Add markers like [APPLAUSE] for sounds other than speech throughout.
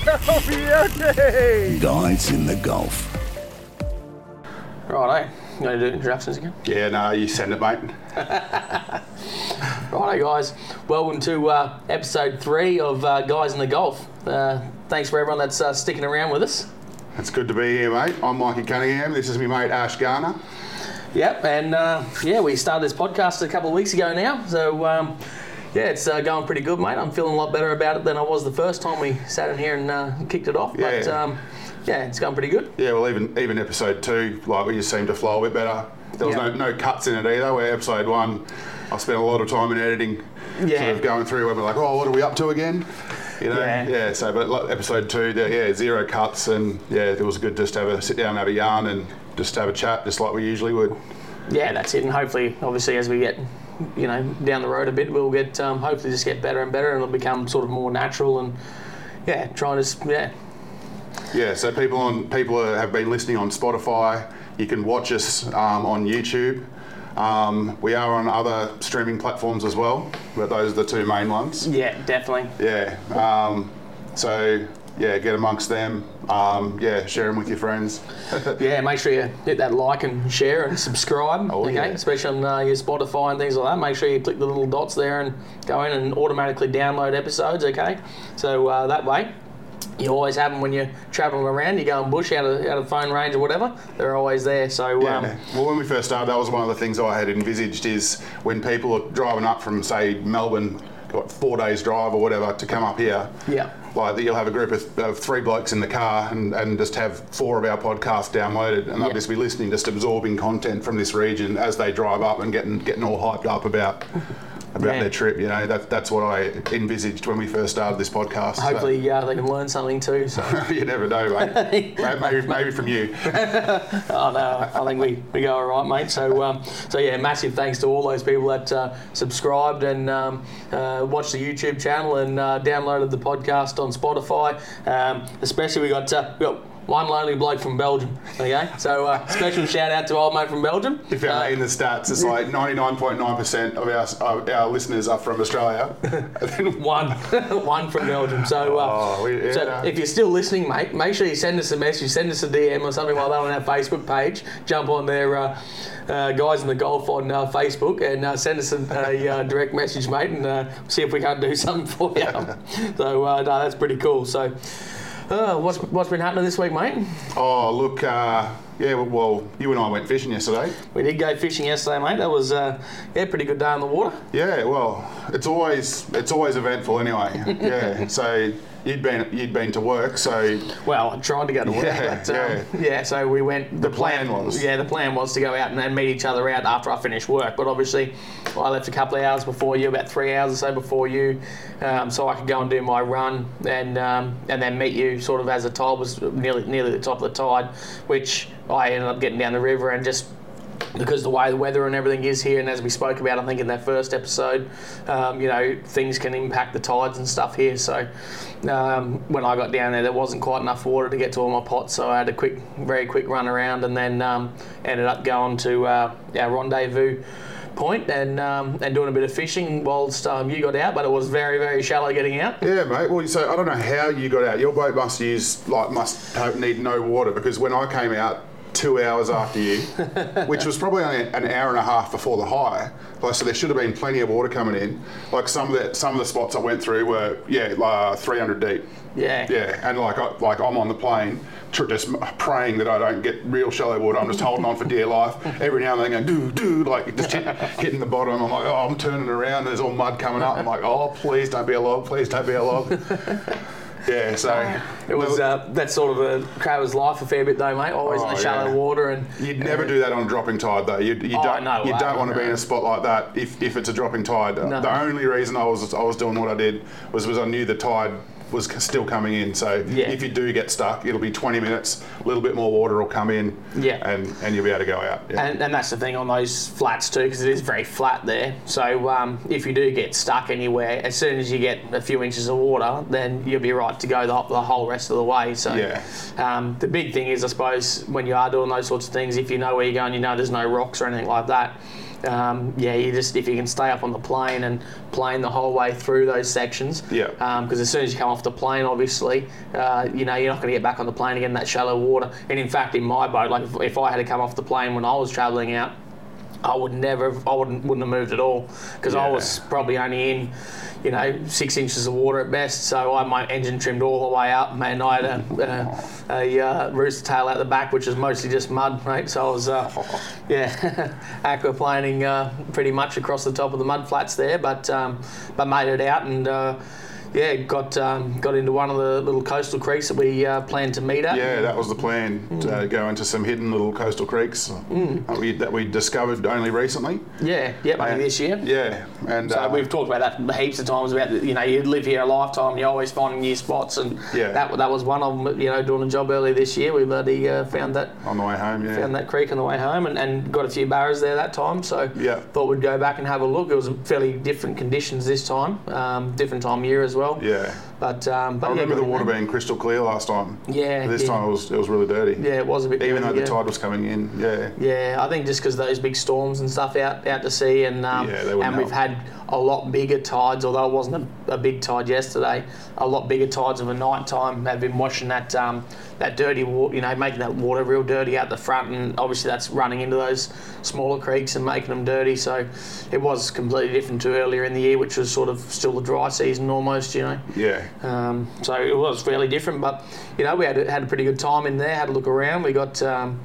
[LAUGHS] Guys in the Gulf. Righto, you going to do introductions again? Yeah, no, you send it, mate. [LAUGHS] Righto, guys. Welcome to uh, episode three of uh, Guys in the Gulf. Uh, thanks for everyone that's uh, sticking around with us. It's good to be here, mate. I'm Mikey Cunningham. This is my mate Ash Garner. Yep, and uh, yeah, we started this podcast a couple of weeks ago now. So um, yeah, it's uh, going pretty good, mate. I'm feeling a lot better about it than I was the first time we sat in here and uh, kicked it off. But Yeah. um, yeah, it's going pretty good. Yeah, well, even even episode two, like we just seemed to flow a bit better. There was Yeah. no, no cuts in it either. Where episode one, I spent a lot of time in editing, Yeah. sort of going through. Where we're like, oh, what are we up to again? You know, Yeah. So, but like, episode two, yeah, zero cuts, and yeah, it was good just to have a sit down, and have a yarn, and just have a chat, just like we usually would. Yeah, that's it. And hopefully, obviously, as we get you know down the road a bit, we'll get um, hopefully just get better and better, and it'll become sort of more natural and yeah, trying to yeah Yeah, so people on people who have been listening on Spotify. You can watch us um, on YouTube. Um, we are on other streaming platforms as well, but those are the two main ones. yeah definitely. Yeah. Um, so yeah, get amongst them. Um, yeah, share them with your friends. [LAUGHS] Yeah, make sure you hit that like and share and subscribe. Oh, okay, yeah. especially on uh, your Spotify and things like that. Make sure you click the little dots there and go in and automatically download episodes. Okay, so uh, that way. You always have them when you're travelling around. You go and bush out of, out of phone range or whatever. They're always there. So Yeah. um, well, when we first started, that was one of the things I had envisaged is when people are driving up from, say, Melbourne, got four days drive or whatever, to come up here. Yeah. Like that you'll have a group of, of three blokes in the car and, and just have four of our podcasts downloaded, and they'll Yeah. just be listening, just absorbing content from this region as they drive up and getting getting all hyped up about about Yeah. their trip. You know, that, that's what I envisaged when we first started this podcast. So- hopefully uh, they can learn something too. So [LAUGHS] you never know, mate. [LAUGHS] maybe, maybe from you. [LAUGHS] Oh no, I think we, we go all right, mate. So um, so yeah, massive thanks to all those people that uh, subscribed and um, uh, watched the YouTube channel and uh, downloaded the podcast on Spotify. Um, especially we got uh, we got one lonely bloke from Belgium. Okay, so uh, special shout out to old mate from Belgium. If you Uh, in the stats, it's like 99.9% of our, of our listeners are from Australia. then [LAUGHS] one, [LAUGHS] one from Belgium. So, uh, Oh, yeah. so if you're still listening, mate, make sure you send us a message, send us a DM or something like that on our Facebook page. Jump on there, uh, uh, guys in the gulf on uh, Facebook, and uh, send us a, a uh, direct message, mate, and uh, see if we can't do [LAUGHS] something for you. so, uh, no, that's pretty cool. So. Uh, what's, what's been happening this week, mate? Oh, look, uh, yeah, well, you and I went fishing yesterday. We did go fishing yesterday, mate. That was uh, yeah, pretty good day on the water. Yeah, well, it's always it's always eventful anyway. [LAUGHS] Yeah, so you'd been you'd been to work, so Well, I'm trying to go to work, Yeah, but um, yeah. So we went. The, plan was- yeah, the plan was to go out and, then meet each other out after I finished work. But obviously, I left a couple of hours before you, about three hours or so before you, um, so I could go and do my run and um, and then meet you sort of as the tide was nearly nearly the top of the tide, which I ended up getting down the river and just because the way the weather and everything is here, and as we spoke about, I think in that first episode, um, you know, things can impact the tides and stuff here. So um, when I got down there, there wasn't quite enough water to get to all my pots, so I had a quick, very quick run around, and then um, ended up going to uh, our rendezvous point and um, and doing a bit of fishing whilst um, you got out, but it was very very shallow getting out. yeah, mate. Well, you so I don't know how you got out. Your boat must use like must need no water because when I came out two hours after you, which was probably only an hour and a half before the high, like so there should have been plenty of water coming in. Like some of the some of the spots I went through were yeah, uh, 300 deep. Yeah. Yeah, and like I, like I'm on the plane, just praying that I don't get real shallow water. I'm just holding on for dear life. Every now and then, going do do like just hit, hitting the bottom. I'm like, oh, I'm turning around. There's all mud coming up. I'm like, oh, please don't be a log. Please don't be a log. Yeah, so It was uh, that's sort of a crabber's life a fair bit though, mate. Always in Oh, the shallow yeah. water and You'd never do that on a dropping tide, though. You, you Oh, don't. no you way, don't want to be in a spot like that if, if it's a dropping tide. No. The only reason I was I was doing what I did was was I knew the tide was still coming in. So Yeah. if you do get stuck, it'll be 20 minutes. A little bit more water will come in. Yeah. And and you'll be able to go out. Yeah. And, and that's the thing on those flats too, because it is very flat there. So um, if you do get stuck anywhere, as soon as you get a few inches of water, then you'll be right to go the, the whole rest of the way. So Yeah. um, the big thing is, I suppose, when you are doing those sorts of things, if you know where you're going, you know there's no rocks or anything like that. Um, yeah, you just if you can stay up on the plane and plane the whole way through those sections. Yeah. Because as soon as you come off the plane, obviously, uh, you know you're not going to get back on the plane again in that shallow water. And in fact, in my boat, like if, if I had to come off the plane when I was travelling out, I would never, I wouldn't, wouldn't have moved at all because I was probably only in, you know, six inches of water at best. So I had my engine trimmed all the way up, and I had a, a, a uh, rooster tail out the back, which was mostly just mud, mate. So I was, uh, [LAUGHS] yeah, [LAUGHS] aquaplaning uh, pretty much across the top of the mud flats there, but um, but made it out and. Yeah, got um, got into one of the little coastal creeks that we uh, planned to meet at. Yeah, that was the plan to go into some hidden little coastal creeks that, we, that we discovered only recently. yeah, yeah, maybe And- this year. Yeah, and So uh, we've talked about that heaps of times about you know you live here a lifetime, you're always finding new spots, and Yeah. that that was one of them. You know, doing a job earlier this year, we bloody uh, found that on the way home, yeah. found that creek on the way home, and, and got a few barras there that time. So Yeah. thought we'd go back and have a look. It was fairly different conditions this time, um, different time of year as well. Yeah. But um, but I remember yeah, the water in being crystal clear last time. Yeah, This yeah. time it was it was really dirty. Yeah, it was a bit. Even though the yeah. tide was coming in. Yeah. Yeah, I think just because those big storms and stuff out out to sea, and um, Yeah, they and we've had a lot bigger tides. Although it wasn't a, a big tide yesterday, a lot bigger tides of a night time have been washing that um, that dirty water. You know, making that water real dirty out the front, and obviously that's running into those smaller creeks and making them dirty. So it was completely different to earlier in the year, which was sort of still the dry season almost. You know. Yeah. Um, so it was fairly different, but you know we had had a pretty good time in there. Had a look around. We got um,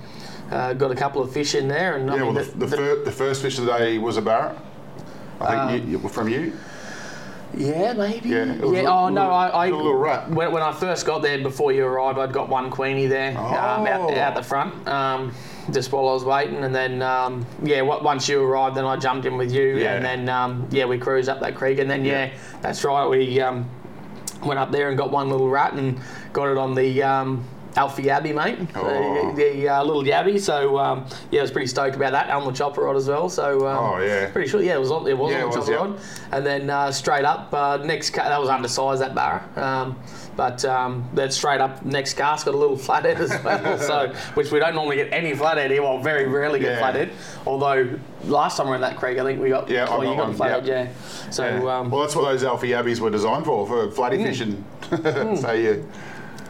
uh, got a couple of fish in there, and I Yeah, mean, well, the, the, fir- the first fish of the day was a barra. I think you, you, from you. yeah, maybe. Yeah, Yeah. a oh little- no, I, I a little rat. When, when I first got there before you arrived, I'd got one queenie there um, out, Oh. out the front. Um, just while I was waiting, and then um, yeah, once you arrived, then I jumped in with you, Yeah. and then um, yeah, we cruised up that creek, and then yeah, Yeah. that's right, we um, went up there and got one little rat and got it on the um, Alpha Yabby, mate. Oh. The, the uh, little Yabby. So um, yeah, I was pretty stoked about that on the chopper rod as well. So um, Oh, yeah. pretty sure. Yeah, it was on. It was Yeah, on the was, chopper yeah. rod. And then uh, straight up uh, next ca- that was undersized that bar. Um, but um, then straight up next cast got a little [LAUGHS] flathead as well. so which we don't normally get any flathead here. Well, very rarely get Yeah. flathead. Although last time we were in that creek, I think we got. Yeah, oh, got you got flathead, yeah. yeah. So um, well, that's what those alpha yabbies were designed for, for flatty fishing. [LAUGHS] so yeah.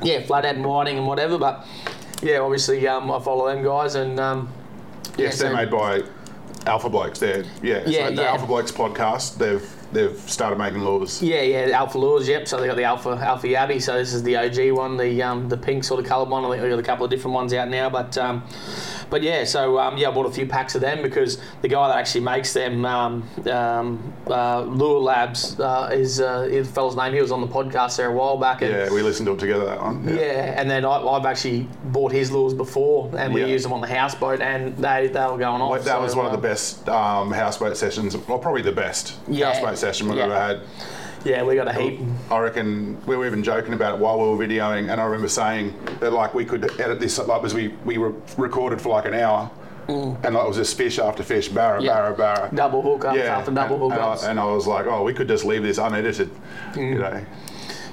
Yeah, flathead and whiting and whatever. But yeah, obviously um, I follow them guys and. Um, Yes, yeah, they're so- made by Alpha Blokes. They're yeah. Yeah, so the yeah. Alpha Blokes podcast. They've they've started making lures. Yeah, yeah, Alpha Lures, yep. So they got the Alpha Alpha Yabby. So this is the OG one, the um, the pink sort of coloured one. I think we got a couple of different ones out now, but um, but yeah. So um, yeah, I bought a few packs of them because the guy that actually makes them, um, um, uh, Lure Labs, uh, is uh, is the fella's name. He was on the podcast there a while back. And, Yeah, we listened to it together. That one. Yeah, and then I, I've actually bought his lures before, and we Yeah. used them on the houseboat, and they they were going off. Like, that was so, one of the best um, houseboat sessions. Well, probably the best Yeah. houseboat session we've Yeah. ever had. Yeah, we got a heap. I reckon we were even joking about it while we were videoing, and I remember saying that like we could edit this like as we we were recorded for like an hour, and like it was just fish after fish, barra, Mm. Yeah. barra, barra. Double hookups after double and, and, I. Mm. and I was like, oh, we could just leave this unedited, you know.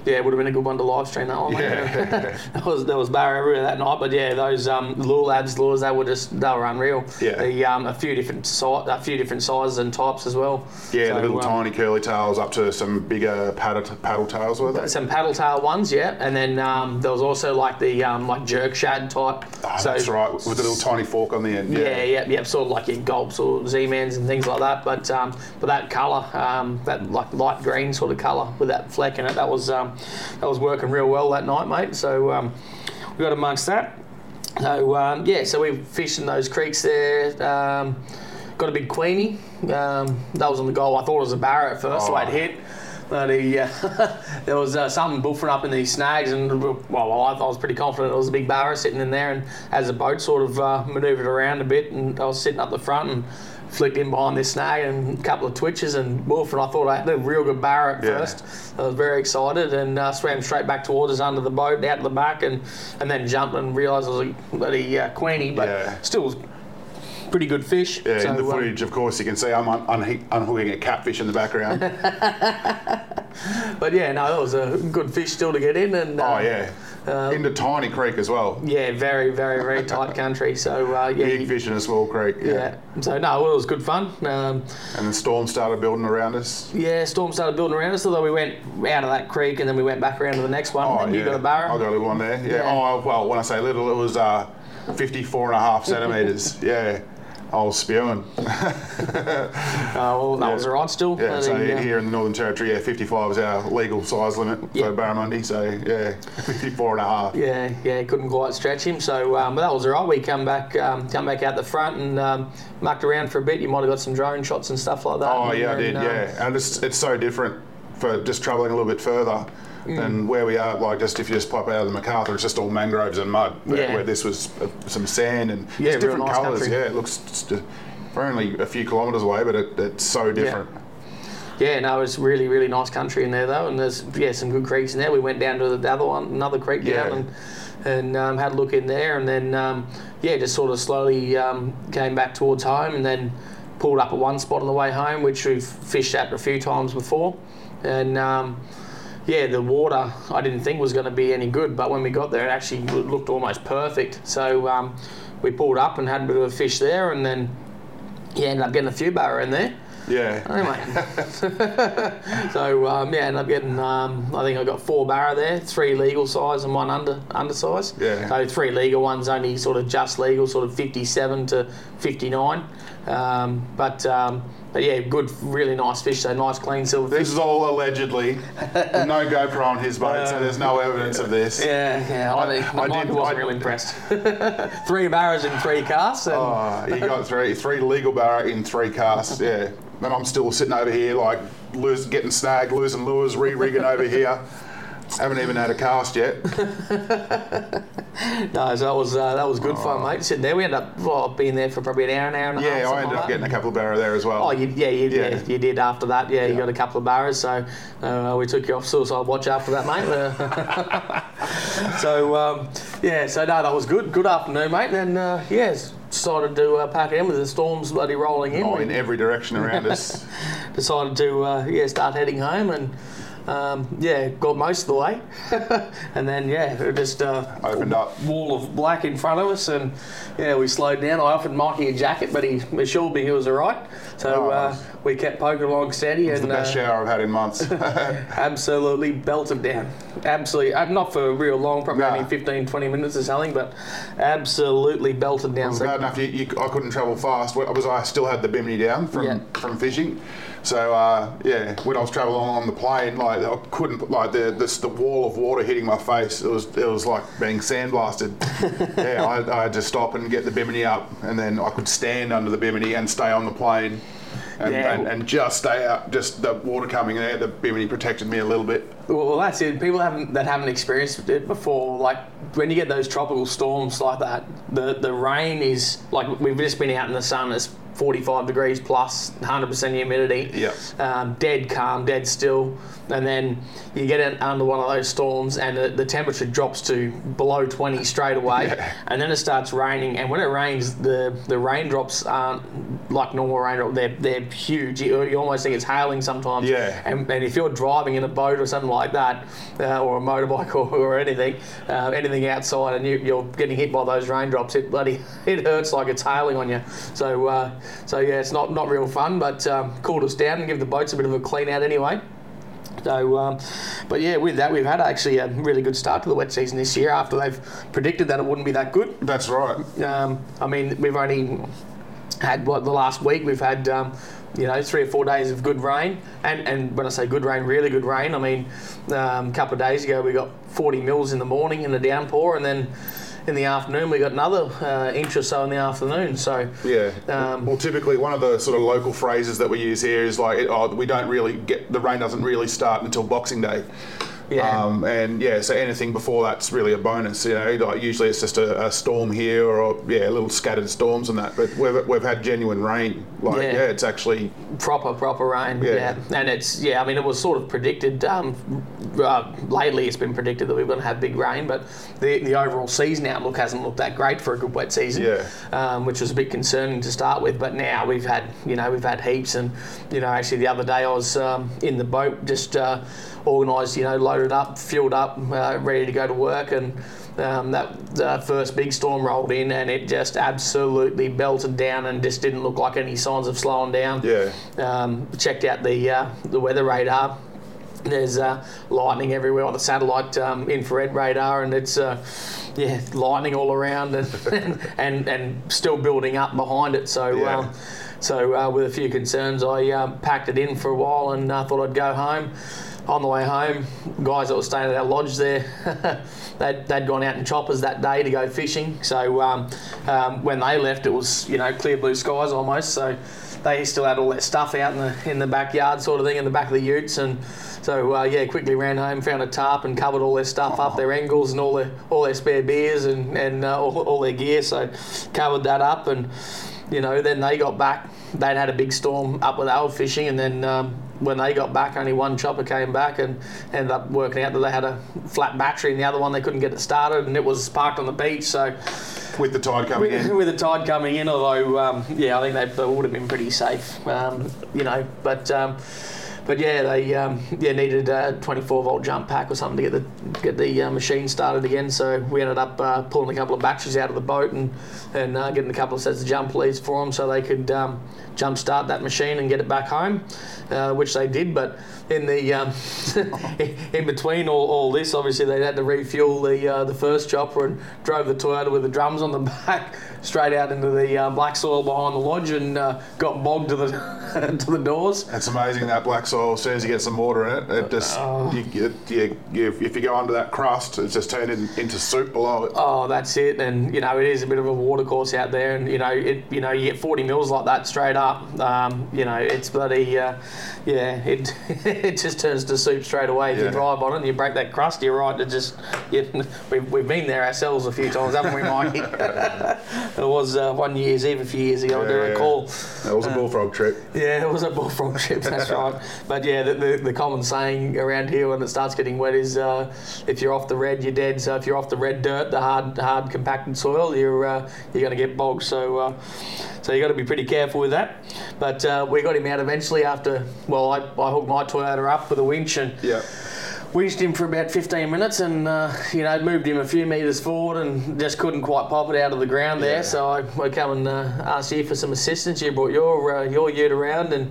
Yeah, it would have been a good one to live stream that one. Yeah. [LAUGHS] there was there was bar everywhere that night, but yeah, those um, lure labs lures they were just they were unreal. Yeah. The, um, a few different si- a few different sizes and types as well. Yeah, So, the little um, tiny curly tails up to some bigger paddle, paddle tails, were they? Some paddle tail ones, yeah, and then um, there was also like the um, like jerk shad type. Oh, that's right, with the little tiny fork on the end. Yeah, Yeah, yeah, yeah, sort of like your gulps or Z-mans and things like that. But um, but that colour, um, that like light green sort of colour with that fleck in it, that was um, that was working real well that night, mate. So um, we got amongst that. So um, yeah, so we fished in those creeks there. Um, got a big queenie. Um, that was on the goal. I thought it was a barra at first, so Oh. I'd hit. But he, uh, [LAUGHS] there was uh, something buffering up in these snags, and well, well, I, I was pretty confident it was a big barra sitting in there. And as the boat sort of uh, manoeuvred around a bit, and I was sitting up the front and flicked in behind this snag and a couple of twitches and woof, and I thought I had a real good barra at Yeah. first. I was very excited and uh, swam straight back towards us under the boat, out the back, and and then jumped and realised it was a bloody uh, queenie, but Yeah. still was pretty good fish. Yeah, So, in the um, footage, of course, you can see I'm un- unhe- unhooking a catfish in the background. [LAUGHS] but yeah, no, that was a good fish still to get in, and uh, oh yeah, into Tiny Creek as well. yeah, very, very, very [LAUGHS] tight country. So uh, yeah, Big fish in a small creek. Yeah. yeah. So no, it was good fun. Um, And the storm started building around us. yeah, storm started building around us. Although we went out of that creek and then we went back around to the next one. Oh and yeah, you got a barra. I got a little one there. Yeah. Yeah. Oh well, when I say little, it was uh, 54 and a half centimeters. [LAUGHS] yeah. I was spewing. Uh, [LAUGHS] well, that was all right still. Yeah, so think, uh, here in the Northern Territory, yeah, 55 is our legal size limit Yeah. for barramundi. So yeah, 54 and a half. Yeah, yeah, couldn't quite stretch him. So, um, but that was all right. We come back, um, come back out the front and um, mucked around for a bit. You might have got some drone shots and stuff like that. Oh And yeah, I then, did. um, Yeah, and it's it's so different for just travelling a little bit further Mm. than where we are. Like just if you just pop out of the McArthur, it's just all mangroves and mud. Where, Yeah. where this was uh, some sand and Yeah, different nice colours. country. Yeah, it looks just, uh, we're only a few kilometres away, but it, it's so different. Yeah, no, it's really, really nice country in there though, and there's yeah some good creeks in there. We went down to the other one, another creek Yeah. down, and and um, had a look in there, and then um, yeah, just sort of slowly um, came back towards home, and then pulled up at one spot on the way home, which we've fished at a few times before, and. Yeah, the water I didn't think was going to be any good, but when we got there, it actually looked almost perfect. So um, we pulled up and had a bit of a fish there, and then yeah, ended up getting a few barra in there. Yeah. Anyway, [LAUGHS] so um, yeah, ended up getting. Um, I think I got four barra there, three legal size and one under undersize. Yeah. So three legal ones only sort of just legal, sort of 57 to 59. Um, but um, but yeah, good, really nice fish. So nice, clean silver fish. This is all allegedly. no GoPro on his boat, so there's no evidence of this. Yeah, yeah. I, think I Mike did- wasn't I- real impressed. [LAUGHS] three barras in three casts. And, Oh, you got [LAUGHS] three three legal barra in three casts. Yeah, and I'm still sitting over here like losing, getting snagged, losing lures, re-rigging over here. Haven't even had a cast yet. [LAUGHS] No, so that was uh, that was good fun, mate. Sitting there, we ended up well, being there for probably an hour, an hour and a half. Yeah, I ended up that. getting a couple of barra there as well. Oh, you, yeah, you, yeah. Yeah. you did after that. Yeah, you got a couple of barras, so uh, we took you off suicide watch after that, mate. Uh, [LAUGHS] so um, yeah, so no, that was good. Good afternoon, mate. And uh, yeah, decided to uh, pack it in with the storms bloody rolling in. Oh, in every direction around us. [LAUGHS] decided to uh, yeah start heading home and. Um, yeah, got most of the way, [LAUGHS] and then yeah, it just uh, Opened up. wall of black in front of us, and yeah, we slowed down. I offered Mikey a jacket, but he assured me he was all right. So Oh, uh, nice. We kept poking along steady, It's the and best uh, shower I've had in months. [LAUGHS] [LAUGHS] absolutely belted down. Absolutely, uh, not for real long, probably Nah. only 15, 20 minutes or something, but absolutely belted down. It was So- bad enough you, you, I couldn't travel fast. I was I still had the bimini down from Yeah. from fishing. So uh, yeah, when I was travelling on the plane, like I couldn't like the this, the wall of water hitting my face. It was it was like being sandblasted. [LAUGHS] yeah, I, I had to stop and get the bimini up, and then I could stand under the bimini and stay on the plane. And, Yeah. and, and just stay out, just the water coming there, the bimini protected me a little bit. Well, well, that's it. People haven't that haven't experienced it before. Like when you get those tropical storms like that, the the rain is like we've just been out in the sun. It's 45 degrees plus, 100% humidity. Yeah. Um, dead calm, dead still, and then you get in under one of those storms, and the, the temperature drops to below 20 straight away, Yeah. and then it starts raining. And when it rains, the the raindrops aren't like normal raindrops. They're they're huge. You, you almost think it's hailing sometimes. Yeah. And, and if you're driving in a boat or something like that, uh, or a motorbike [LAUGHS] or, or anything, uh, anything outside, and you, you're getting hit by those raindrops, it bloody [LAUGHS] it hurts like it's hailing on you. So uh, so yeah, it's not not real fun, but um, cooled us down and give the boats a bit of a clean out anyway. So, um, but yeah, with that, we've had actually a really good start to the wet season this year after they've predicted that it wouldn't be that good. That's right. Um, I mean, we've only had what the last week we've had. Um, you know, three or four days of good rain, and, and when I say good rain, really good rain, I mean, um, a couple of days ago we got 40 mils in the morning in the downpour, and then in the afternoon we got another uh, inch or so in the afternoon. So Yeah. Um, well, typically one of the sort of local phrases that we use here is like, oh, we don't really get the rain doesn't really start until Boxing Day. Yeah. Um, and yeah, so anything before that's really a bonus. You know, like usually it's just a, a storm here or yeah, little scattered storms and that. But we've, we've had genuine rain. Like Yeah. yeah, it's actually proper proper rain Yeah. yeah. and it's yeah i mean it was sort of predicted um, uh, lately it's been predicted that we are going to have big rain but the, the overall season outlook hasn't looked that great for a good wet season Yeah. um, which was a bit concerning to start with but now we've had you know we've had heaps and you know actually the other day i was um, in the boat just uh, organised you know loaded up fueled up uh, ready to go to work and um, that uh, first big storm rolled in and it just absolutely belted down and just didn't look like any signs of slowing down. Yeah. Um, checked out the uh, the weather radar. There's uh, lightning everywhere on the satellite um, infrared radar, and it's uh, yeah lightning all around, and, [LAUGHS] and and still building up behind it. So. Yeah. Um, so uh, with a few concerns, I um, packed it in for a while and uh, thought I'd go home. On the way home, guys that were staying at our lodge there, [LAUGHS] they'd, they'd gone out in choppers that day to go fishing. So um, um, when they left, it was you know clear blue skies almost. So they still had all their stuff out in the in the backyard, sort of thing, in the back of the utes, and so uh, yeah, quickly ran home, found a tarp, and covered all their stuff up, their angles and all their all their spare beers and and uh, all, all their gear. So covered that up and you know, then they got back. They'd had a big storm up where they were fishing, and then um, when they got back, only one chopper came back and ended up working out that they had a flat battery, and the other one they couldn't get it started, and it was parked on the beach. So with the tide coming with, in. [LAUGHS] with the tide coming in, although um, yeah, I think they, they would have been pretty safe, um, you know, but. But yeah, they um, yeah needed a 24 volt jump pack or something to get the get the uh, machine started again. So we ended up uh, pulling a couple of batteries out of the boat and and uh, getting a couple of sets of jump leads for them so they could um, jump start that machine and get it back home, uh, which they did. But in the um, [LAUGHS] in between all, all this, obviously they had to refuel the uh, the first chopper and drove the Toyota with the drums on the [LAUGHS] back straight out into the uh, black soil behind the lodge and got bogged to the [LAUGHS] to the doors. It's amazing that black soil. As soon as you get some water in it, it just Oh. you, you, you, if you go under that crust, it's just turned in, into soup below it. Oh, that's it. And you know, it is a bit of a water course out there, and you know, it you know, you get 40 mils like that straight up. Um, you know, it's bloody, uh, yeah, it [LAUGHS] it just turns to soup straight away if you drive on it and you break that crust. You're right. It just, you, [LAUGHS] we've, we've been there ourselves a few times, haven't we, [LAUGHS] Mike? it was uh, one year's Eve a few years ago. I do recall. That was a bullfrog trip. Yeah, it was a bullfrog trip, that's right. But yeah, the, the, the common saying around here when it starts getting wet is uh, if you're off the red, you're dead. So if you're off the red dirt, the hard, hard compacted soil, you're uh, you're going to get bogged. So uh, so you got to be pretty careful with that. But uh, we got him out eventually after. Well, I, I hooked my Toyota up with a winch and Yeah. winched him for about 15 minutes and uh, you know moved him a few metres forward and just couldn't quite pop it out of the ground there Yeah. so I, I come and uh, asked you for some assistance you brought your uh, your ute around and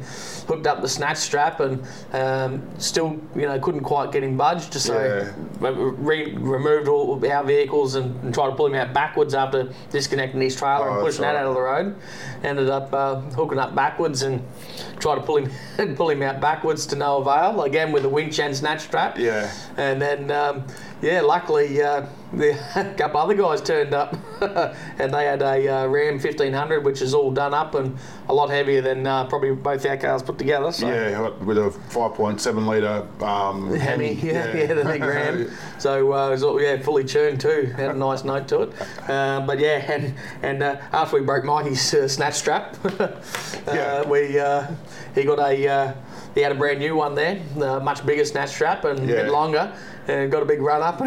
hooked up the snatch strap and um, still you know couldn't quite get him budged so Yeah. re- removed all our vehicles and, and tried to pull him out backwards after disconnecting his trailer Oh, and pushing that right. out of the road ended up uh, hooking up backwards and tried to pull him [LAUGHS] pull him out backwards to no avail again with a winch and snatch strap Yeah. and then, um, yeah, luckily, uh, the, a [LAUGHS] couple other guys turned up, [LAUGHS] and they had a uh, Ram 1500, which is all done up and a lot heavier than uh, probably both our cars put together. So. Yeah, with a 5.7 litre um, [LAUGHS] Hemi, yeah, yeah, the big Ram. So uh, it was all, yeah, fully tuned too. Had a nice note to it. Uh, but yeah, and and uh, after we broke Mikey's uh, snatch strap, uh, Yeah. we uh, he got a uh, he had a brand new one there, uh, much bigger snatch strap and a bit longer, and got a big run up.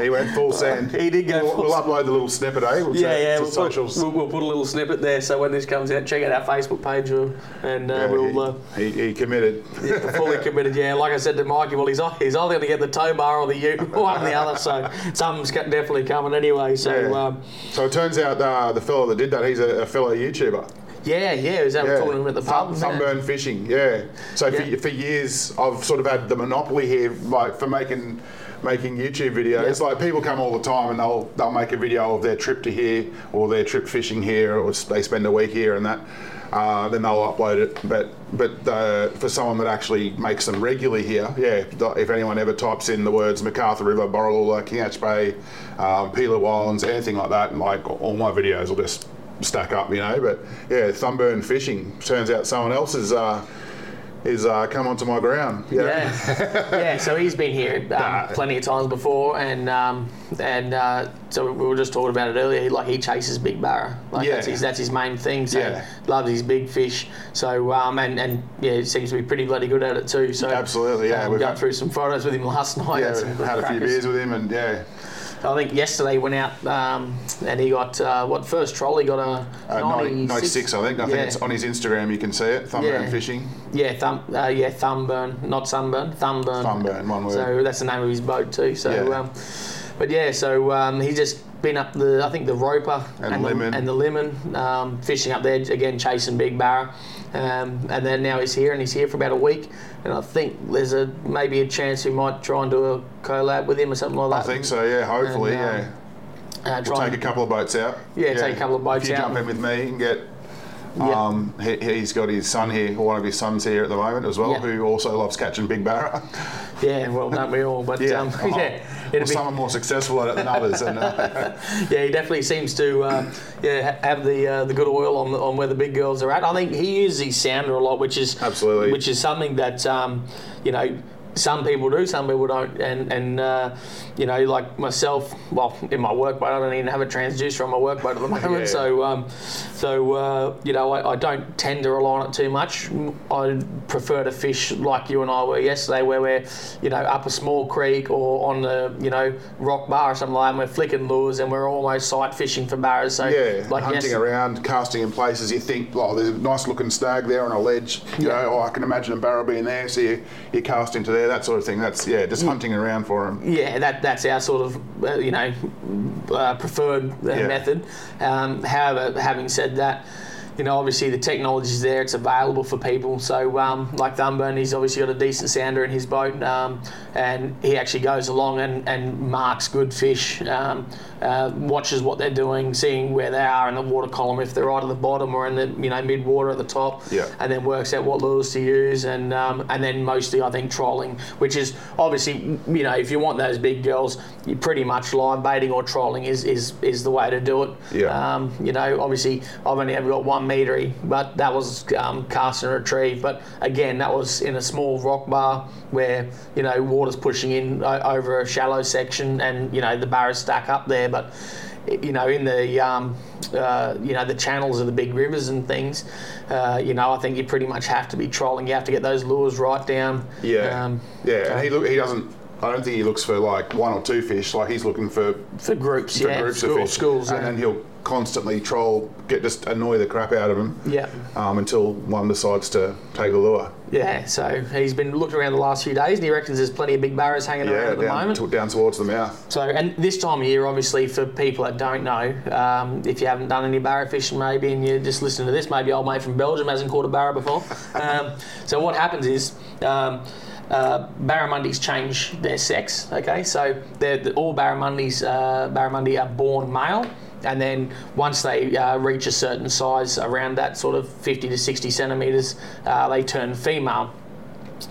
He went full [LAUGHS] sand. He did go We'll, full we'll upload the little snippet, eh? We'll yeah, yeah, we'll put, we'll, we'll put a little snippet there. So when this comes out, check out our Facebook page, uh, and uh, Yeah, we'll. Uh, he, he, he committed. yeah, fully committed, yeah. Like I said to Mikey, well, he's he's either going to get the tow bar or the ute, [LAUGHS] one or the other. So something's definitely coming anyway. So Yeah. um, So it turns out uh, the fellow that did that, he's a, a fellow YouTuber. Yeah, yeah, was out Yeah. talking about the pub. Sunburn fishing, yeah. So Yeah. For, for years, I've sort of had the monopoly here, like for making making YouTube videos. Yeah. Like people come all the time and they'll they'll make a video of their trip to here or their trip fishing here, or they spend a week here and that. Uh, then they'll upload it. But but uh, for someone that actually makes them regularly here, yeah. If anyone ever types in the words McArthur River, Borroloola, King Ash Bay, um, Pellew Islands, anything like that, and like all my videos will just stack up, you know. But yeah, Thumburn fishing turns out someone else has uh, is uh, come onto my ground. Yeah, [LAUGHS] yeah. So he's been here um, Nah. plenty of times before, and um, and uh, so we were just talking about it earlier. He, like he chases big barra. Like Yeah. that's his that's his main thing. So Yeah. loves his big fish. So um, and and yeah, he seems to be pretty bloody good at it too. So Absolutely, yeah. Um, We've got through some photos with him last [LAUGHS] night. Yeah, some had a few beers with him, and yeah, I think yesterday he went out um, and he got uh, what first troll he got a uh, 90, 96, I think. I think it's on his Instagram. You can see it. Thumbburn Yeah. fishing. Yeah, thumb, uh, yeah, thumbburn, not sunburn, thumbburn. Thumbburn, one word. So that's the name of his boat too. So, Yeah. um, but yeah, so um, he's just been up the, I think the Roper And the, Limmen. and the Limmen, um, fishing up there again, chasing big barra, um, and then now he's here and he's here for about a week, and I think there's a maybe a chance we might try and do a collab with him or something like that. I think so. Yeah, hopefully. And, um, yeah. Uh, We'll take a couple of boats out. Yeah, take a couple of boats if you out. jump in with me and get. Yeah. Um, he, he's got his son here, or one of his sons here at the moment as well, Yeah. who also loves catching big barra. yeah, well, don't we all? But [LAUGHS] Yeah. um, [LAUGHS] Oh. yeah, Well, some are more successful at it than others, and uh, [LAUGHS] yeah, he definitely seems to uh, yeah have the uh, the good oil on the, on where the big girls are at. I think he uses his sounder a lot, which is Absolutely. which is something that um, you know some people do, some people don't, and and uh, you know like myself, well in my work boat, I don't even have a transducer on my work boat at the [LAUGHS] moment, Yeah. so um, so uh, you know I, I don't tend to rely on it too much. I prefer to fish like you and I were yesterday, where we're you know up a small creek or on the you know rock bar or something like that, and we're flicking lures and we're almost sight fishing for barras. So yeah, like hunting yes- around, casting in places you think, oh, there's a nice looking snag there on a ledge. You Yeah. know, oh, I can imagine a barra being there, so you, you cast into there, that sort of thing. That's yeah, just hunting around for them. Yeah, that, that's our sort of, uh, you know, uh, preferred uh, Yeah. method. Um, however, having said that, you know, obviously the technology's there, it's available for people. So, um, like Thumburn, he's obviously got a decent sounder in his boat, um, and he actually goes along and, and marks good fish, um, uh, watches what they're doing, seeing where they are in the water column, if they're right at the bottom or in the, you know, mid water at the top, Yeah. and then works out what lures to use, and um, and then mostly I think trolling, which is obviously you know if you want those big girls, you pretty much live baiting or trolling is is, is the way to do it. Yeah. Um, you know, obviously I've only ever got one metery, but that was um, cast and retrieve. But again, that was in a small rock bar where you know water's pushing in over a shallow section, and you know the barras stack up there, but you know, in the um, uh, you know the channels of the big rivers and things, uh, you know, I think you pretty much have to be trolling. You have to get those lures right down. Yeah, Um, yeah, and he look, he doesn't. I don't think he looks for like one or two fish. Like he's looking for, for groups, for yeah, groups school, of fish, schools, and yeah. then he'll constantly troll, get just annoy the crap out of him. yeah. Um, until one decides to take a lure. Yeah, so he's been looking around the last few days, and he reckons there's plenty of big barras hanging Yeah, around at the down, moment. to- down towards the mouth. So, and this time of year, obviously, for people that don't know, um, if you haven't done any barra fishing, maybe, and you're just listening to this, maybe old mate from Belgium hasn't caught a barra before. [LAUGHS] Um, so, what happens is. Um, uh, barramundis change their sex. Okay, so they're, the- all barramundis, uh, barramundi are born male, and then once they uh, reach a certain size, around that sort of 50 to 60 centimeters, uh, they turn female.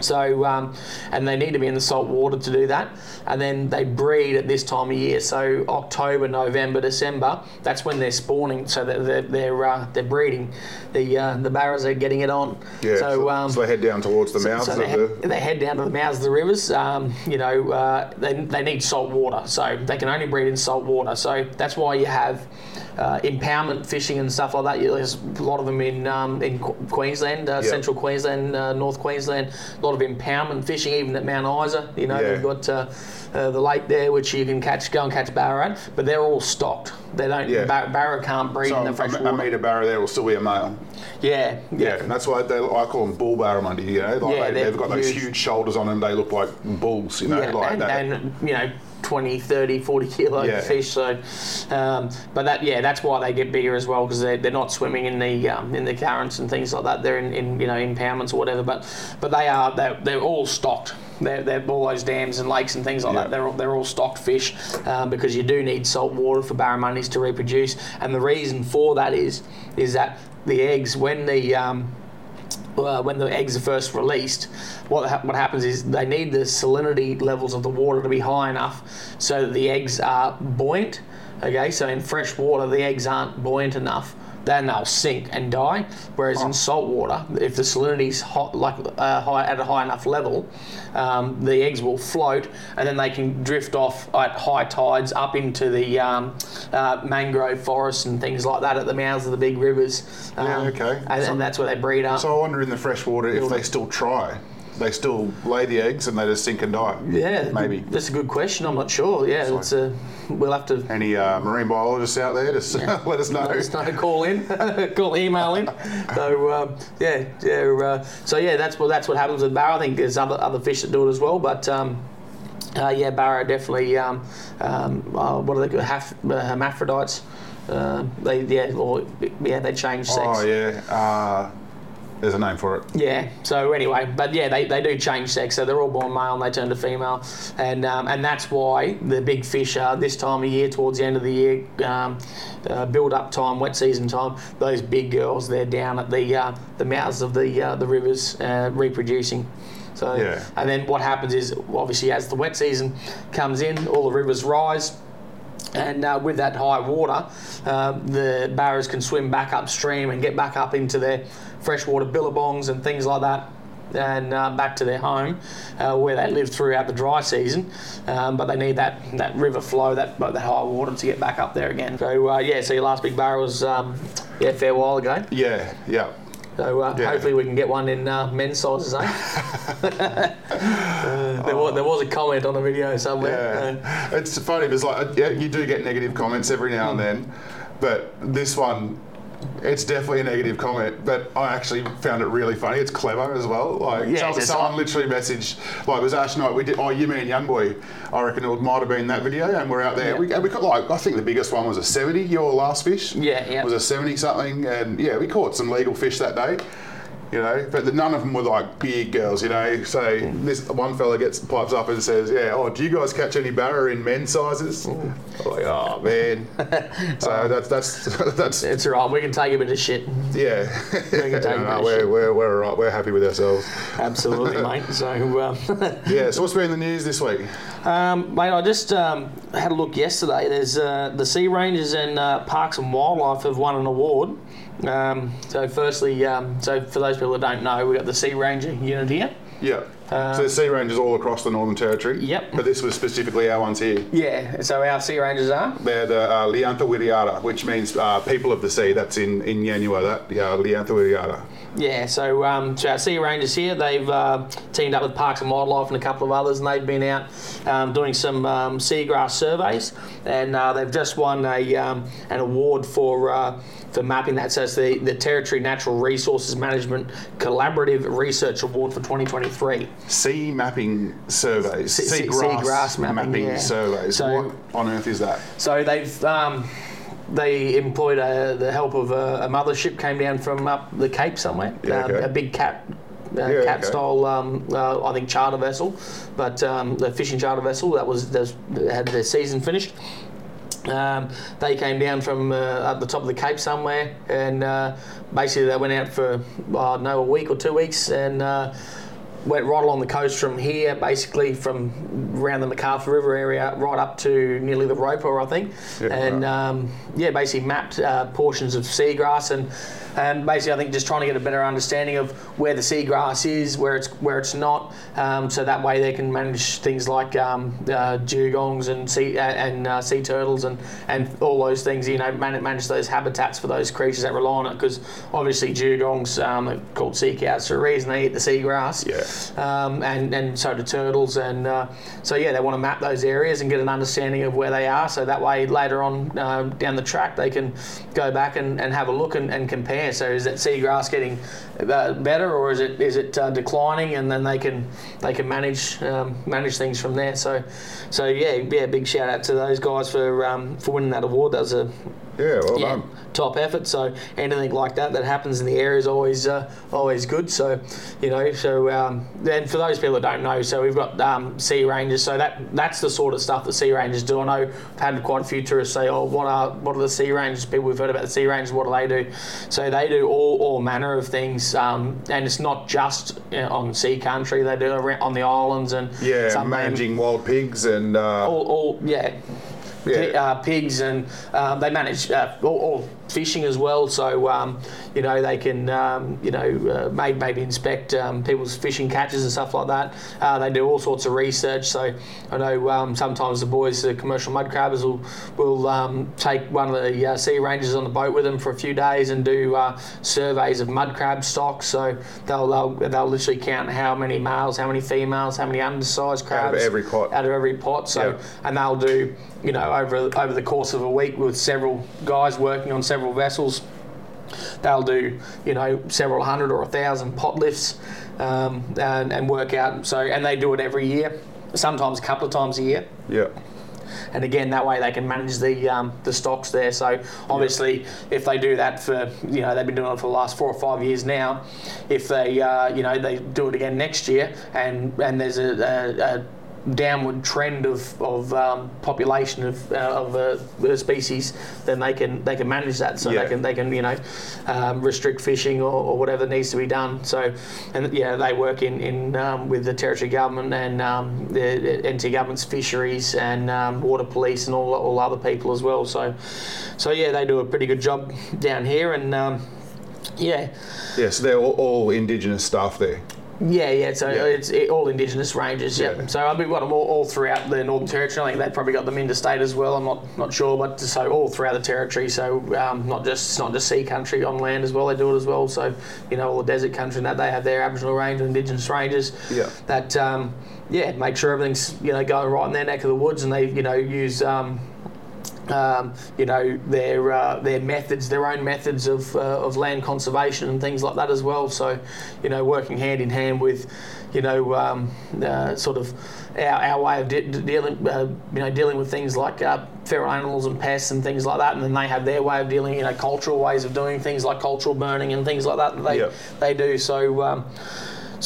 So, um, and they need to be in the salt water to do that. And then they breed at this time of year. So October, November, December. That's when they're spawning. So they're they're they're, uh, they're breeding. The uh, the barras are getting it on. Yeah, so, um, so they head down towards the mouths so of they, the. head, they head down to the mouths of the rivers. Um, you know, uh, they, they need salt water, so they can only breed in salt water. So that's why you have uh, impoundment fishing and stuff like that. There's a lot of them in um, in Qu- Queensland, uh, Yeah. central Queensland, uh, North Queensland. A lot of impoundment fishing, even at Mount Isa. You know, Yeah. they've got. Uh, uh, the lake there, which you can catch, go and catch barra at, but they're all stocked. They don't. Yeah. Bar- barra can't breed So in the a, fresh a water. meter barra there will still be a male. Yeah, Yeah, and that's why they, I call them bull barramundi. You know, like Yeah, they, they've got those huge. huge shoulders on them. They look like bulls. You know, yeah, like and, that. and you know 20 30 40 kilo Yeah. fish so um, but that yeah that's why they get bigger as well because they're, they're not swimming in the um, in the currents and things like that they're in, in you know impoundments or whatever but but they are they're, they're all stocked they're, they're all those dams and lakes and things like Yeah. that they're all, they're all stocked fish um, because you do need salt water for barramundis to reproduce and the reason for that is is that the eggs when the um, uh, when the eggs are first released, what ha- what happens is they need the salinity levels of the water to be high enough so that the eggs are buoyant. Okay, so in fresh water, the eggs aren't buoyant enough then they'll sink and die. Whereas in salt water, if the salinity's hot, like uh, high, at a high enough level, um, the eggs will float, and then they can drift off at high tides up into the um, uh, mangrove forests and things like that at the mouths of the big rivers. Um, Yeah, okay. And, So- and that's where they breed up. So I wonder in the freshwater if they still try. They still lay the eggs and they just sink and die. yeah, maybe. that's a good question. I'm not sure. Yeah, it's a, we'll have to Any uh, marine biologists out there, just [LAUGHS] let us know. Let us know. Call in, [LAUGHS] call email in. So um, yeah, yeah. Uh, so yeah, that's what that's what happens with barra. I think there's other other fish that do it as well, but. Um, uh, yeah, barra definitely. Um, um, uh, what are they? called? Half, uh, hermaphrodites. Uh, they yeah, or yeah, they change sex. Oh yeah, uh, there's a name for it. Yeah. So anyway, but yeah, they, they do change sex. So they're all born male and they turn to female, and um, and that's why the big fish are this time of year, towards the end of the year, um, uh, build up time, wet season time. Those big girls, they're down at the uh, the mouths of the uh, the rivers uh, reproducing. So Yeah. and then what happens is obviously as the wet season comes in, all the rivers rise. And uh, with that high water, uh, the barras can swim back upstream and get back up into their freshwater billabongs and things like that, and uh, back to their home uh, where they live throughout the dry season. Um, but they need that, that river flow, that that high water to get back up there again. So uh, yeah, so your last big barra was um, yeah, a fair while ago. Yeah, yeah. So uh, Yeah. hopefully we can get one in uh, men's sizes, eh? [LAUGHS] Uh, there, was, there was a comment on the video somewhere. Yeah, it's funny because like yeah, you do get negative comments every now and then, but this one, it's definitely a negative comment. But I actually found it really funny. It's clever as well. Like Yeah, someone, someone literally messaged like it was Ash night. We did. Oh, you mean Young Boy? I reckon it might have been that video, and we're out there. Yeah. We, and we got like I think the biggest one was a seventy. Your last fish. Yeah, yeah. Was a seventy something, and yeah, we caught some legal fish that day. You know, but the, none of them were like big girls. You know, so this one fella gets pipes up and says, "Yeah, oh, do you guys catch any barra in men's sizes?" I'm like, oh man. [LAUGHS] so that's that's [LAUGHS] that's It's right. We can take a bit of shit. yeah. can take [LAUGHS] No, no, we're, shit. we're we're all right. We're happy with ourselves. Absolutely, mate. So, um, Yeah. So what's been in the news this week? um, mate, I just um, had a look yesterday. There's uh, the Sea Rangers and uh, Parks and Wildlife have won an award. Um, so, firstly, um, so for those people that don't know, we've got the Sea Ranger unit here. Yeah. so the sea rangers all across the Northern Territory. Uh, Yep. But this was specifically our ones here. Yeah. So our Sea Rangers are. They're the uh, li-Anthawirriyarra, which means uh, people of the sea. That's in, in Yanyuwa, that yeah, li-Anthawirriyarra. Yeah, so um, so our Sea Rangers here, they've uh, teamed up with Parks and Wildlife and a couple of others, and they've been out um, doing some um, seagrass surveys, and uh, they've just won a um, an award for uh, for mapping that. So it's the the Territory Natural Resources Management Collaborative Research Award for 2023. Sea mapping surveys. Sea- sea- Seagrass seagrass mapping, yeah. surveys. So- what on earth is that? So they've um, they employed uh the help of a, a mothership came down from up the Cape somewhere, Yeah, um, okay. a big cat. Uh, Yeah, cat okay. style, um, uh, I think charter vessel, but um, the fishing charter vessel that was that had their season finished. Um, they came down from uh, at the top of the Cape somewhere, and uh, basically they went out for uh, I don't know a week or two weeks, and uh, went right along the coast from here, basically from around the McArthur River area right up to nearly the Roper, I think, Yeah, and right. um, yeah, basically mapped uh, portions of seagrass and. And basically, I think just trying to get a better understanding of where the seagrass is, where it's where it's not, um, so that way they can manage things like um, uh, dugongs and sea uh, and uh, sea turtles and, and all those things. You know, man- manage those habitats for those creatures that rely on it. Because obviously, dugongs um, are called sea cows for a reason. They eat the seagrass, Yeah. um, and and so do turtles. And uh, so yeah, they want to map those areas and get an understanding of where they are. So that way, later on uh, down the track, they can go back and, and have a look and, and compare. So is that seagrass getting uh, better, or is it is it uh, declining? And then they can they can manage um, manage things from there. So so yeah, yeah, big shout out to those guys for um, for winning that award. That was a Yeah, well yeah, done. top effort. So anything like that that happens in the air is always uh, always good. So you know, so um, then for those people that don't know, so we've got um, sea rangers. So that that's the sort of stuff that sea rangers do. I know I've had quite a few tourists say, "Oh, what are what are the sea rangers?" People we've heard about the sea rangers. What do they do? So they do all all manner of things, um, and it's not just you know, on sea country. They do it on the islands and Yeah, managing wild pigs and uh, all, all yeah, Yeah. Uh, pigs and um, they manage uh, all, all fishing as well. So um, you know they can um, you know uh, maybe maybe inspect um, people's fishing catches and stuff like that. Uh, they do all sorts of research. So I know um, sometimes the boys, the commercial mud crabbers, will will um, take one of the uh, sea rangers on the boat with them for a few days and do uh, surveys of mud crab stocks. So they'll, they'll they'll literally count how many males, how many females, how many undersized crabs Out of every pot. out of every pot. So Yeah. and they'll do you know over over the course of a week with several guys working on several vessels. They'll do you know several hundred or a thousand pot lifts um, and, and work out. So and they do it every year, sometimes a couple of times a year Yeah. and again that way they can manage the um, the stocks there. So obviously, if they do that for you know they've been doing it for the last four or five years now, if they uh, you know they do it again next year and and there's a, a, a downward trend of, of um, population of, uh, of uh, the species, then they can they can manage that. So Yeah. they can they can you know um, restrict fishing or, or whatever needs to be done. So and yeah, they work in in um, with the territory government and um, the NT government's fisheries and um, water police and all all other people as well. So so yeah, they do a pretty good job down here and. Um, yeah, Yeah, so they're all, all indigenous staff there. Yeah, yeah. So Yeah. it's it, all Indigenous ranges. Yeah. Yeah. So I mean, got them all, all throughout the Northern Territory. I think they've probably got them interstate as well. I'm not not sure, but so all throughout the territory. So um, not just it's not just sea country on land as well. They do it as well. So you know all the desert country and that they have their Aboriginal range and Indigenous ranges. Yeah. That um, yeah, make sure everything's you know going right in their neck of the woods, and they you know use. Um, um, you know their uh, their methods, their own methods of, uh, of land conservation and things like that as well. So, you know, working hand in hand with, you know, um, uh, sort of our, our way of de- de- dealing, uh, you know, dealing with things like uh, feral animals and pests and things like that, and then they have their way of dealing, you know, cultural ways of doing things like cultural burning and things like that that they Yep. they do. So. Um,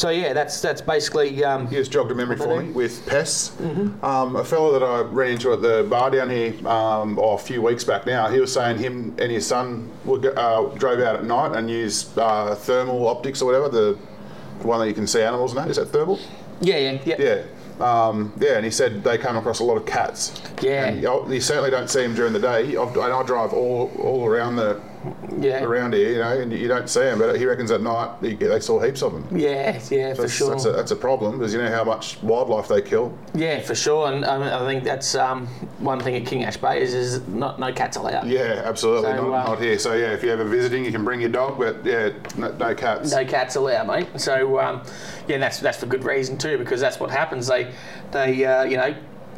so yeah, that's that's basically um, You just jogged a memory for me with pests. Um, a fellow that I ran into at the bar down here um, oh, a few weeks back now, he was saying him and his son would, uh, drove out at night and used uh, thermal optics or whatever, the one that you can see animals and that. Is that thermal? yeah, yeah, yeah, Yeah. Um, yeah, and he said they come across a lot of cats. Yeah. And you you certainly don't see them during the day. I've, and I drive all, all around the yeah. around here, you know, and you don't see them. But he reckons at night they, saw heaps of them. Yeah, yeah, for That's, sure. that's, a, that's a problem because you know how much wildlife they kill. Yeah, for sure, and I, mean, I think that's um, one thing at King Ash Bay is, is not no cats allowed. Yeah, absolutely. So, not, uh, not here. So yeah, if you're ever visiting, you can bring your dog, but yeah, no, no cats. No cats allowed, mate. So um, yeah, that's that's for good reason too, because that's what happens. They they uh, you know.